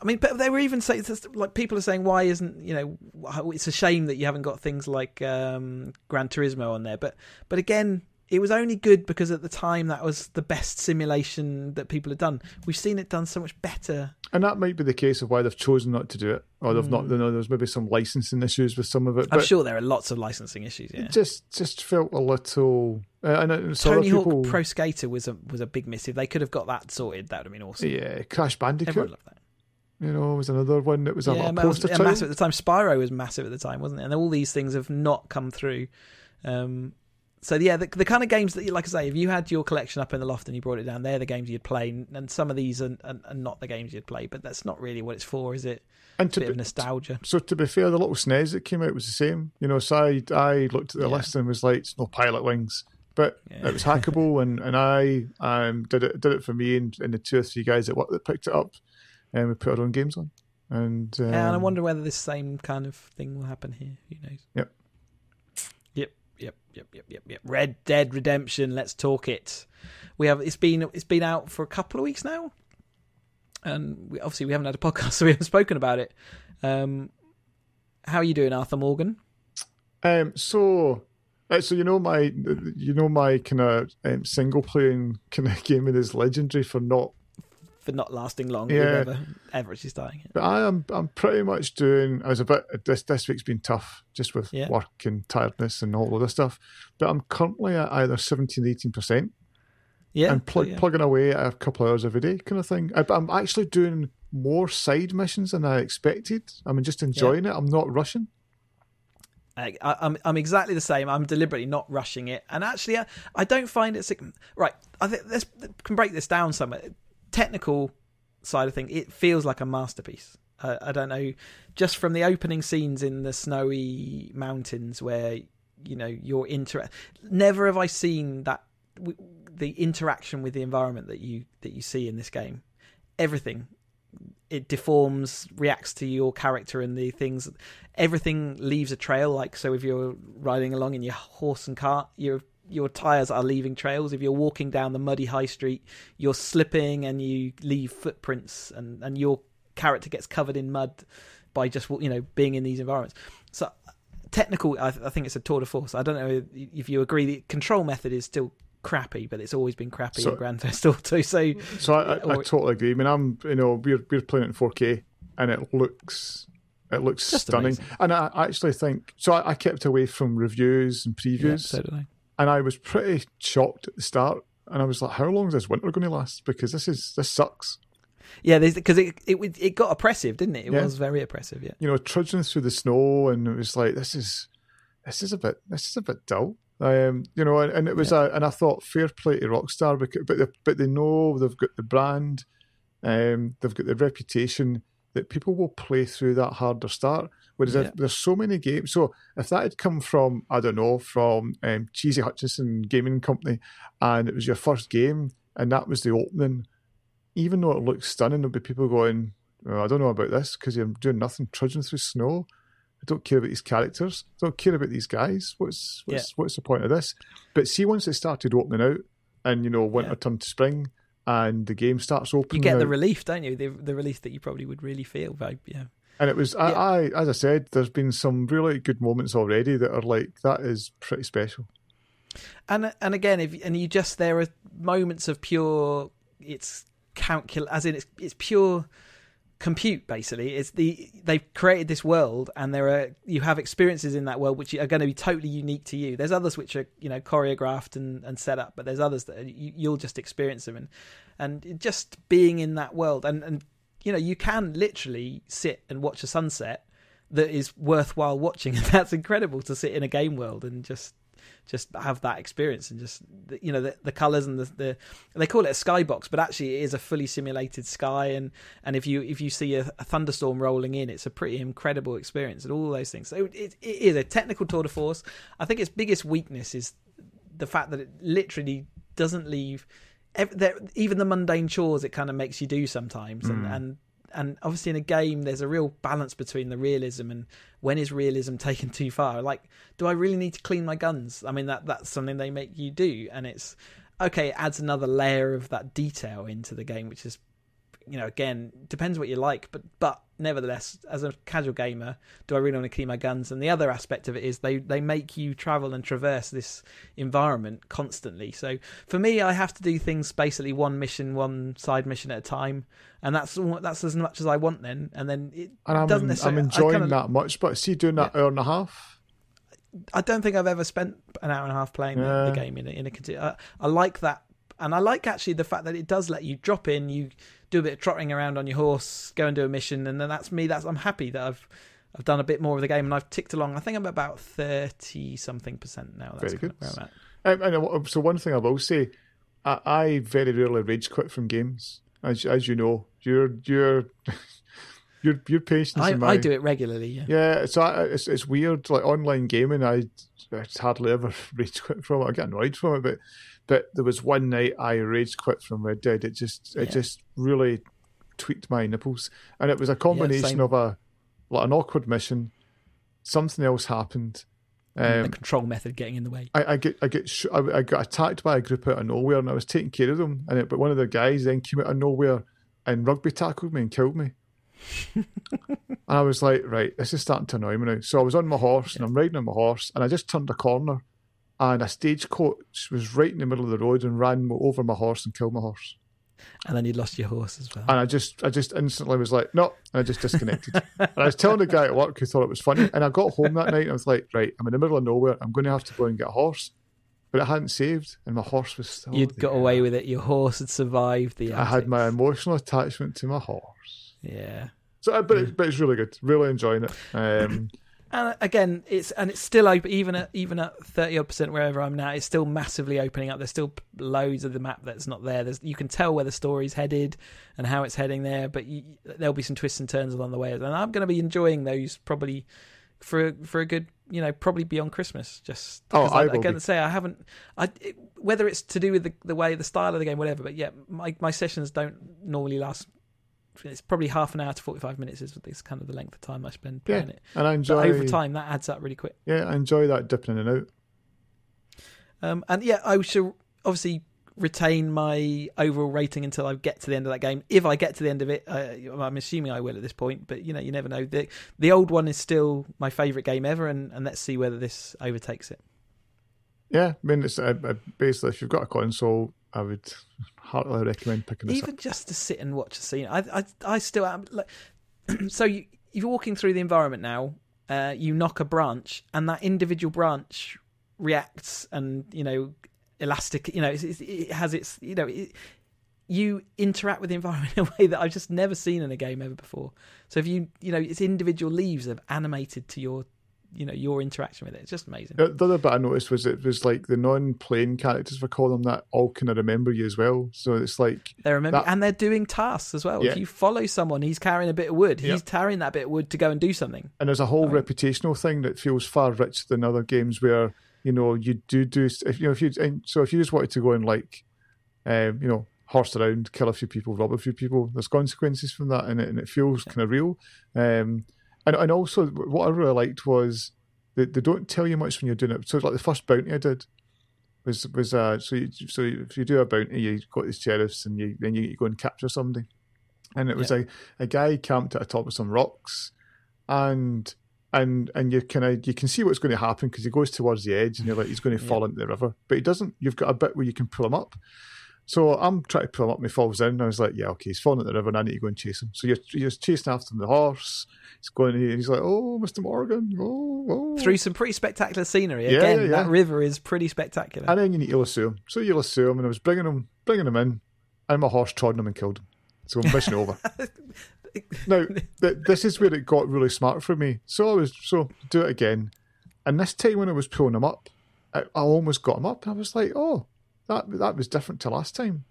Speaker 1: I mean, but they were even saying like people are saying, why isn't you know? It's a shame that you haven't got things like um, Gran Turismo on there. But but again, it was only good because at the time that was the best simulation that people had done. We've seen it done so much better.
Speaker 2: and that might be the case of why they've chosen not to do it, or they've not. You know, there's maybe some licensing issues with some of it.
Speaker 1: Hmm. I'm sure there are lots of licensing issues. Yeah.
Speaker 2: it just just felt a little. Uh, and so
Speaker 1: Tony Hawk
Speaker 2: people,
Speaker 1: Pro Skater was a was a big miss. If they could have got that sorted, that would have been awesome.
Speaker 2: yeah, Crash Bandicoot.
Speaker 1: Everyone loved that.
Speaker 2: You know, it was another one that was a,
Speaker 1: yeah,
Speaker 2: a
Speaker 1: but it was-
Speaker 2: poster
Speaker 1: massive at the time. Spyro was massive at the time, wasn't it? And all these things have not come through. Um, so yeah, the, the kind of games that, you, like I say, if you had your collection up in the loft and you brought it down, they're the games you'd play. And some of these are, are, are not the games you'd play. But that's not really what it's for, is it?
Speaker 2: And
Speaker 1: A
Speaker 2: to
Speaker 1: bit
Speaker 2: be,
Speaker 1: of nostalgia.
Speaker 2: so to be fair, the little SNES that came out was the same. You know, so I, I looked at the
Speaker 1: Yeah.
Speaker 2: list and was like, it's no Pilotwings. But
Speaker 1: Yeah.
Speaker 2: it was hackable, and, and I um, did it did it for me and, and the two or three guys at work that picked it up, and we put our own games on. And, um,
Speaker 1: Yeah, and I wonder whether this same kind of thing will happen here. Who knows?
Speaker 2: Yep.
Speaker 1: Yep. Yep. Yep. Yep. Yep. Yep. Red Dead Redemption. Let's talk it. We have. It's been. It's been out for a couple of weeks now, and we, obviously we haven't had a podcast, so we haven't spoken about it. Um, how are you doing, Arthur Morgan?
Speaker 2: Um, so, uh, so you know my, you know my kind of um, single playing kind of gaming is legendary for not.
Speaker 1: For not lasting long,
Speaker 2: Yeah.
Speaker 1: with ever, is dying.
Speaker 2: But I am, I'm pretty much doing. I was a bit. This this week's been tough, just with
Speaker 1: Yeah.
Speaker 2: work and tiredness and all of this stuff. But I'm currently at either 17, 18 percent,
Speaker 1: Yeah,
Speaker 2: and plug,
Speaker 1: yeah.
Speaker 2: plugging away at a couple of hours every day, kind of thing. I, I'm actually doing more side missions than I expected. I'm just enjoying it. I'm not rushing.
Speaker 1: I, I- I'm I'm exactly the same. I'm deliberately not rushing it, and actually, I, I don't find it sig- right. I think let's can break this down somewhere. Technical side of thing, it feels like a masterpiece. I, I don't know, just from the opening scenes in the snowy mountains where you know you're inter. Never have I seen that the interaction with the environment that you that you see in this game. Everything it deforms, reacts to your character and the things. Everything leaves a trail. Like so, if you're riding along in your horse and cart, your your tires are leaving trails. If you're walking down the muddy high street, you're slipping and you leave footprints, and and your character gets covered in mud by just you know being in these environments. So technical, I, I think it's a tour de force. I don't know if you agree. The control method is still crappy, but it's always been crappy so, in Grand Theft Auto. So,
Speaker 2: so I, I, I, totally agree. I mean, I'm you know we're we're playing it in 4K, and it looks it looks stunning. Amazing. And I actually think so. I, I, kept away from reviews and previews, yeah,
Speaker 1: so did I.
Speaker 2: and I was pretty shocked at the start. And I was like, "How long is this winter going to last? Because this is this sucks."
Speaker 1: Yeah, because it, it it got oppressive, didn't it? It yeah. was very oppressive. Yeah,
Speaker 2: you know, trudging through the snow, and it was like, "This is this is a bit this is a bit dull." Um, you know, and, and it was yeah. a, and I thought fair play to Rockstar, because, but they, but they know they've got the brand, um, they've got the reputation that people will play through that harder start. Whereas yeah. there's so many games, so if that had come from I don't know from um, Cheesy Hutchinson Gaming Company, and it was your first game, and that was the opening, even though it looks stunning, there'll be people going, oh, I don't know about this because you're doing nothing, trudging through snow. I don't care about these characters. I don't care about these guys. What's what's yeah. what's the point of this? But see, once it started opening out, and you know, winter yeah. turned to spring, and the game starts opening,
Speaker 1: you get
Speaker 2: out,
Speaker 1: the relief, don't you? The the relief that you probably would really feel. By, yeah.
Speaker 2: And it was, yeah. I, I, as I said, there's been some really good moments already that are like that is pretty special.
Speaker 1: And and again, if and you just there are moments of pure, it's calcul as in it's it's pure compute basically. It's the they've created this world and there are you have experiences in that world which are going to be totally unique to you. There's others which are you know choreographed and, and set up but there's others that you, you'll just experience them. And and just being in that world and and you know you can literally sit and watch a sunset that is worthwhile watching. And that's incredible to sit in a game world and just just have that experience and just you know the, the colors and the, the they call it a skybox but actually it is a fully simulated sky. And and if you if you see a, a thunderstorm rolling in it's a pretty incredible experience and all those things. So it, it is a technical tour de force. I think its biggest weakness is the fact that it literally doesn't leave even the mundane chores it kind of makes you do sometimes. And, mm. and and obviously in a game there's a real balance between the realism and when is realism taken too far? Like do i really need to clean my guns? I mean that that's something they make you do and it's okay it adds another layer of that detail into the game which is you know, again, depends what you like, but but nevertheless, as a casual gamer, do I really want to keep my guns? And the other aspect of it is they they make you travel and traverse this environment constantly. So for me, I have to do things basically one mission, one side mission at a time, and that's that's as much as I want. Then and then it
Speaker 2: and I'm,
Speaker 1: doesn't necessarily.
Speaker 2: I'm enjoying kinda, that much, but see, doing that yeah. hour and a half.
Speaker 1: I don't think I've ever spent an hour and a half playing yeah. the, the, game in a, in a. I, I like that and I like actually the fact that it does let you drop in. You do a bit of trotting around on your horse, go and do a mission, and then that's me. That's I'm happy that I've I've done a bit more of the game and I've ticked along. I think I'm about thirty something percent now. That's very good. Where I'm
Speaker 2: at. Um, and so one thing I will say, I, I very rarely rage quit from games, as as you know. You're you're. your your patience. I, my,
Speaker 1: I do it regularly. Yeah,
Speaker 2: yeah. So I, it's it's weird. Like online gaming, I, I hardly ever rage quit from it. I get annoyed from it, but but there was one night I rage quit from Red Dead. It just it yeah. just really tweaked my nipples, and it was a combination yeah, of a like an awkward mission. Something else happened.
Speaker 1: Um, the control method getting in the way.
Speaker 2: I, I get I get sh- I, I, got attacked by a group out of nowhere, and I was taking care of them. And it, but one of the guys then came out of nowhere and rugby tackled me and killed me. and I was like, right, this is starting to annoy me now. So I was on my horse yeah. and I'm riding on my horse, and I just turned a corner and a stagecoach was right in the middle of the road and ran over my horse and killed my horse.
Speaker 1: And then you lost your horse as well.
Speaker 2: And I just, I just instantly was like, no, and I just disconnected. and I was telling the guy at work who thought it was funny, and I got home that night and I was like, right, I'm in the middle of nowhere. I'm going to have to go and get a horse, but it hadn't saved, and my horse was still.
Speaker 1: You'd got away with it. Your horse had survived the.
Speaker 2: Antics. I had my emotional attachment to my horse.
Speaker 1: Yeah.
Speaker 2: So, but, it, but it's really good. Really enjoying it. Um,
Speaker 1: And uh, again, it's and it's still open even at even at thirty odd percent wherever I'm now. It's still massively opening up. There's still loads of the map that's not there. There's you can tell where the story's headed and how it's heading there, but you, there'll be some twists and turns along the way. And I'm going to be enjoying those probably for for a good you know probably beyond Christmas. Just
Speaker 2: Oh, I
Speaker 1: I, again
Speaker 2: be.
Speaker 1: say I haven't I it, whether it's to do with the the way the style of the game whatever. But yeah, my my sessions don't normally last. It's probably half an hour to forty five minutes is is kind of the length of time I spend
Speaker 2: Yeah,
Speaker 1: playing it.
Speaker 2: and I
Speaker 1: But
Speaker 2: enjoy
Speaker 1: over time, that adds up really quick.
Speaker 2: Yeah, I enjoy that dipping in and out.
Speaker 1: Um, and yeah, I shall obviously retain my overall rating until I get to the end of that game. If I get to the end of it, uh, I'm assuming I will at this point. But you know, you never know. the The old one is still my favourite game ever, and, and let's see whether this overtakes it.
Speaker 2: Yeah, I mean, it's uh, basically if you've got a console, I would heartily recommend picking this up.
Speaker 1: Even
Speaker 2: up.
Speaker 1: just to sit and watch a scene, I I, I still am. Like, so you you're walking through the environment now. Uh, you knock a branch, and that individual branch reacts, and you know, elastic. You know, it's, it's, it has its. You know, it, you interact with the environment in a way that I've just never seen in a game ever before. So if you, you know, it's individual leaves have animated to your, you know, your interaction with it. It's just amazing.
Speaker 2: The the other bit I noticed was it was like the non-playing characters, if I call them that, all kind of remember you as well. So it's like
Speaker 1: They remember,
Speaker 2: That-
Speaker 1: and they're doing tasks as well.
Speaker 2: Yeah.
Speaker 1: If you follow someone, he's carrying a bit of wood.
Speaker 2: Yeah.
Speaker 1: He's carrying that bit of wood to go and do something.
Speaker 2: and there's a whole
Speaker 1: Right.
Speaker 2: reputational thing that feels far richer than other games where you know you do do if you know if you and so if you just wanted to go and like um, you know horse around kill a few people rob a few people there's consequences from that and it, and it feels kind of real um, and and also what I really liked was they, they don't tell you much when you're doing it. So it's like the first bounty I did was was uh so you, so if you do a bounty you got these sheriffs and you then you go and capture somebody. And it was a, a guy camped at the top of some rocks and and and you kind of you can see what's going to happen because he goes towards the edge and you're like he's going to fall into the river. But he doesn't. You've got a bit where you can pull him up so I'm trying to pull him up and he falls in and I was like yeah okay he's falling into the river and I need to go and chase him so you're, you're chasing after him the horse he's going and he's like oh Mr Morgan oh, oh.
Speaker 1: Through some pretty spectacular scenery.
Speaker 2: Yeah,
Speaker 1: Again,
Speaker 2: yeah,
Speaker 1: that river is pretty spectacular.
Speaker 2: and then you need to lasso him so you lasso him and I was bringing him bringing him in and my horse trod him and killed him so I'm mission over now th- this is where it got really smart for me. So I was so do it again, and this time when I was pulling him up, I, I almost got him up, and I was like, oh, that that was different to last time.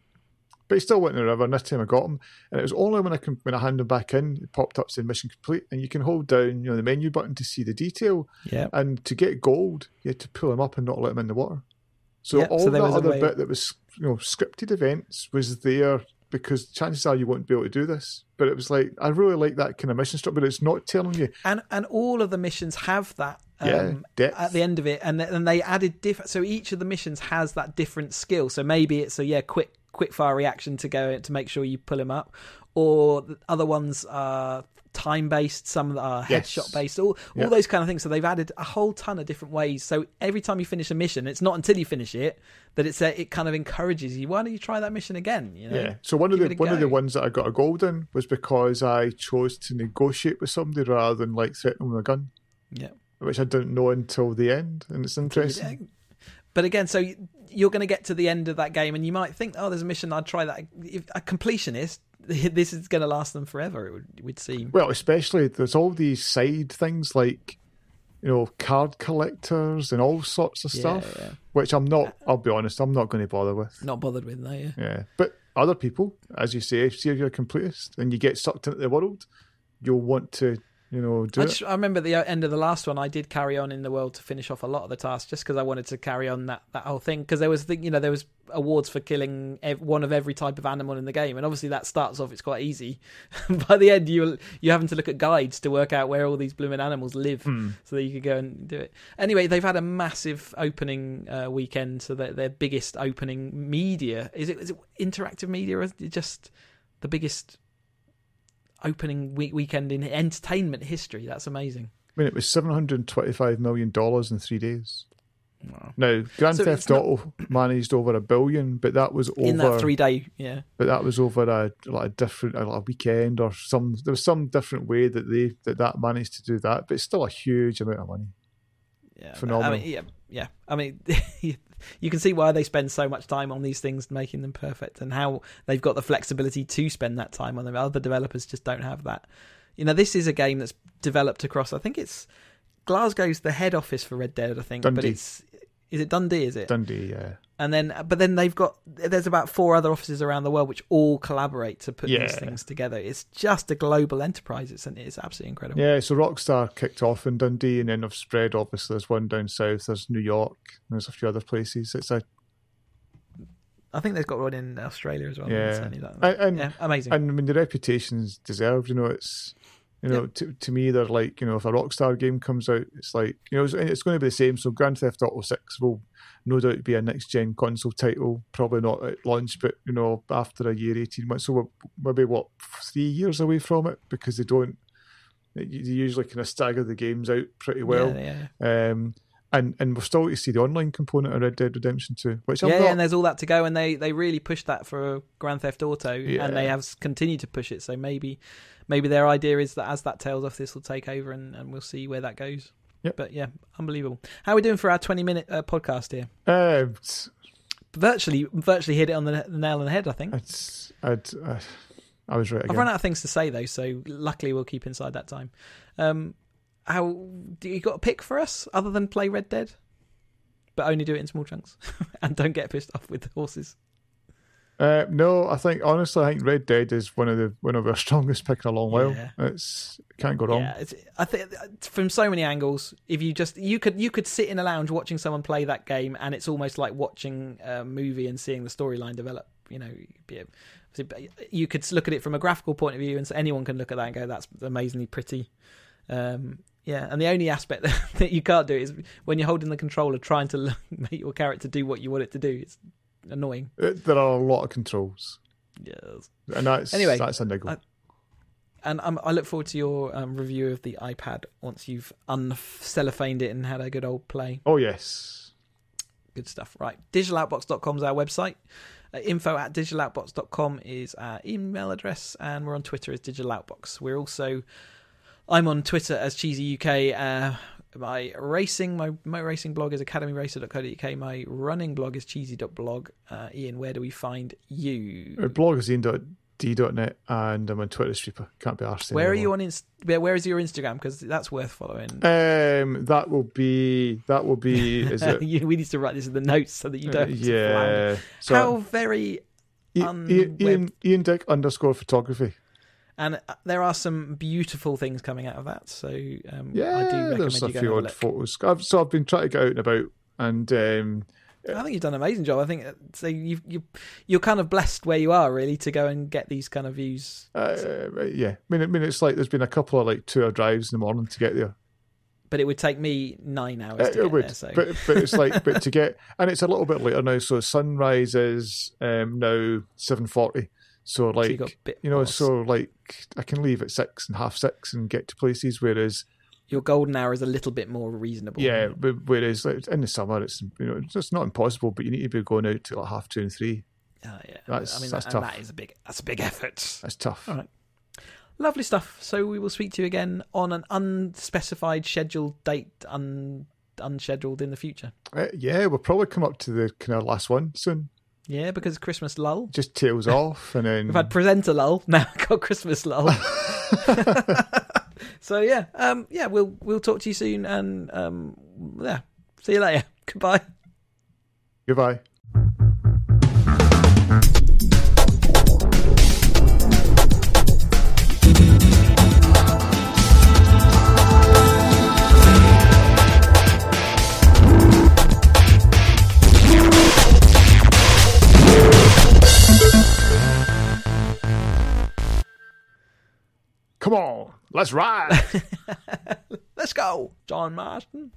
Speaker 2: But he still went in the river, and this time I got him, and it was only when I can, when I hand him back in, it popped up saying mission complete, and you can hold down you know the menu button to see the detail,
Speaker 1: yeah.
Speaker 2: and to get gold, you had to pull him up and not let him in the water. So
Speaker 1: Yep,
Speaker 2: all
Speaker 1: so
Speaker 2: that other
Speaker 1: way-
Speaker 2: bit that was you know scripted events was there because chances are you won't be able to do this. But it was like I really like that kind of mission structure, but it's not telling you
Speaker 1: And and all of the missions have that. Um,
Speaker 2: Yeah,
Speaker 1: at the end of it, and th- and they added different. So each of the missions has that different skill. So maybe it's a yeah quick quick fire reaction to go to make sure you pull him up, or the other ones are time based. Some are
Speaker 2: Yes.
Speaker 1: headshot based. All
Speaker 2: Yeah.
Speaker 1: all those kind of things. So they've added a whole ton of different ways. So every time you finish a mission, it's not until you finish it that it's a, it kind of encourages you. Why don't you try that mission again? You know?
Speaker 2: Yeah. So one of the one of the ones that I got a gold in was because I chose to negotiate with somebody rather than like threaten them with a gun,
Speaker 1: yeah.
Speaker 2: Which I don't know until the end, and it's interesting.
Speaker 1: But again, so you're going to get to the end of that game, and you might think, "Oh, there's a mission. I'd try that." If a completionist, this is going to last them forever. It would, it would seem.
Speaker 2: Well, especially there's all these side things like you know card collectors and all sorts of stuff,
Speaker 1: yeah.
Speaker 2: which I'm not. Uh, I'll be honest, I'm not going to bother with.
Speaker 1: Not bothered with, no. Yeah.
Speaker 2: Yeah, but other people, as you say, if you're a completist and you get sucked into the world, you'll want to, you know,
Speaker 1: I, just, I remember the uh, end of the last one. I did carry on in the world to finish off a lot of the tasks, just because I wanted to carry on that, that whole thing. Because there was, the, you know, there was awards for killing ev- one of every type of animal in the game, and obviously that starts off it's quite easy. By the end, you you having to look at guides to work out where all these blooming animals live, so that you could go and do it. Anyway, they've had a massive opening uh, weekend, so their biggest opening media is it is it interactive media or is it just the biggest opening week weekend in entertainment history. That's amazing.
Speaker 2: I mean, it was seven hundred and twenty-five million dollars in three days.
Speaker 1: Wow.
Speaker 2: Now, Grand
Speaker 1: So
Speaker 2: Theft
Speaker 1: it's not-
Speaker 2: Auto managed over a billion, but that was over.
Speaker 1: In that three day, yeah,
Speaker 2: but that was over a like a different like a weekend or some. There was some different way that they that that managed to do that, but it's still a huge amount of money.
Speaker 1: yeah,
Speaker 2: Phenomenal.
Speaker 1: I mean, yeah, yeah. I mean, you can see why they spend so much time on these things, making them perfect, and how they've got the flexibility to spend that time on them. Other developers just don't have that. You know, this is a game that's developed across. I think it's Glasgow's the head office for Red Dead, I think, but it's is it Dundee? Is it?
Speaker 2: Dundee, yeah.
Speaker 1: And then but then they've got there's about four other offices around the world which all collaborate to put these things together. It's just a global enterprise. It's it's absolutely incredible.
Speaker 2: Yeah, so Rockstar kicked off in Dundee and then they've spread. Obviously, there's one down south, there's New York, and there's a few other places. It's a
Speaker 1: I think they've got one in Australia as well.
Speaker 2: Yeah. and, and,
Speaker 1: yeah, amazing.
Speaker 2: and I mean the reputation's deserved. You know, it's you know to, to me they're like you know if a Rockstar game comes out, it's like you know it's, it's going to be the same. So Grand Theft Auto Six will no doubt be a next gen console title, probably not at launch, but you know after a year, eighteen months, so we're maybe what three years away from it because they don't. They usually kind of stagger the games out pretty well.
Speaker 1: yeah, yeah.
Speaker 2: Um, and and we're still to see the online component of Red Dead Redemption 2, which
Speaker 1: yeah,
Speaker 2: not.
Speaker 1: and there's all that to go, and they they really pushed that for Grand Theft Auto,
Speaker 2: Yeah.
Speaker 1: and they have continued to push it. So maybe maybe their idea is that as that tails off, this will take over, and, and we'll see where that goes.
Speaker 2: Yep.
Speaker 1: But yeah, unbelievable. How are we doing for our 20 minute uh, podcast here?
Speaker 2: Uh,
Speaker 1: Virtually, virtually hit it on the, the nail on the head. I think.
Speaker 2: it's I'd, uh, I was right
Speaker 1: I've run out of things to say though, so luckily we'll keep inside that time. Um, how do you got a pick for us other than play Red Dead, but only do it in small chunks and don't get pissed off with the horses?
Speaker 2: Uh, no, I think honestly, I think Red Dead is one of the one of our strongest pick in a long while.
Speaker 1: Yeah.
Speaker 2: It's can't go wrong.
Speaker 1: Yeah, it's, I think from so many angles, if you just you could you could sit in a lounge watching someone play that game, and it's almost like watching a movie and seeing the storyline develop. You know, you could look at it from a graphical point of view, and so anyone can look at that and go, "That's amazingly pretty." Um, yeah, and the only aspect that you can't do is when you're holding the controller, trying to look- make your character do what you want it to do. It's annoying.
Speaker 2: Uh, There are a lot of controls,
Speaker 1: Yes.
Speaker 2: and that's
Speaker 1: Anyway,
Speaker 2: that's a niggle.
Speaker 1: I- And um, I look forward to your um, review of the iPad once you've uncellophaned it and had a good old play.
Speaker 2: oh yes,
Speaker 1: Good stuff. Right. Digitaloutbox.com is our website. Uh, info at digitaloutbox.com is our email address. And we're on Twitter as digitaloutbox. We're also, I'm on Twitter as Cheesy UK. Uh, my racing, my my racing blog is academyracer.co.uk. My running blog is cheesy.blog. Uh, Ian, where do we find you?
Speaker 2: uh, blogazine.d.net, and I'm on Twitter Streeper. Can't be arsed
Speaker 1: Where are you on Inst- where, where is your Instagram? Because that's worth following.
Speaker 2: Um, that will be that will be is it?
Speaker 1: You- we need to write this in the notes so that you don't.
Speaker 2: Uh,
Speaker 1: to flounder.
Speaker 2: yeah. So
Speaker 1: How very un-
Speaker 2: Ian, Ian, Ian Dick underscore photography.
Speaker 1: And uh, there are some beautiful things coming out of that. So um,
Speaker 2: Yeah,
Speaker 1: I do recommend
Speaker 2: there's a
Speaker 1: you
Speaker 2: few odd
Speaker 1: look.
Speaker 2: photos. I've, so I've been trying to get out and about, and um,
Speaker 1: I think you've done an amazing job. I think uh, so. You you you're kind of blessed where you are really to go and get these kind of views.
Speaker 2: uh, yeah, I mean, I mean, it's like there's been a couple of like two-hour drives in the morning to get there.
Speaker 1: But it would take me nine hours
Speaker 2: Uh,
Speaker 1: to
Speaker 2: it
Speaker 1: get
Speaker 2: would,
Speaker 1: there. So
Speaker 2: but but it's like but to get and it's a little bit later now. So sunrise is um, now seven forty. So
Speaker 1: so you
Speaker 2: like
Speaker 1: got bit
Speaker 2: you know,
Speaker 1: more-
Speaker 2: so like I can leave at six and half six and get to places. Whereas
Speaker 1: your golden hour is a little bit more reasonable.
Speaker 2: yeah, whereas like, in the summer it's you know it's not impossible, but you need to be going out to like half two and three.
Speaker 1: Uh, yeah.
Speaker 2: That's-
Speaker 1: I mean,
Speaker 2: that's
Speaker 1: that,
Speaker 2: tough.
Speaker 1: and that is a big that's a big effort.
Speaker 2: That's tough.
Speaker 1: All right. Lovely stuff. So we will speak to you again on an unspecified scheduled date, un unscheduled in the future.
Speaker 2: Uh, yeah, we'll probably come up to the kind of last one soon.
Speaker 1: Yeah, because Christmas lull.
Speaker 2: Just tails off, and then
Speaker 1: We've had presenter lull. Now got Christmas lull. so yeah, um, yeah, we'll we'll talk to you soon, and um, yeah, see you later. Goodbye.
Speaker 2: goodbye. Come on, let's ride.
Speaker 1: Let's go, John Marston.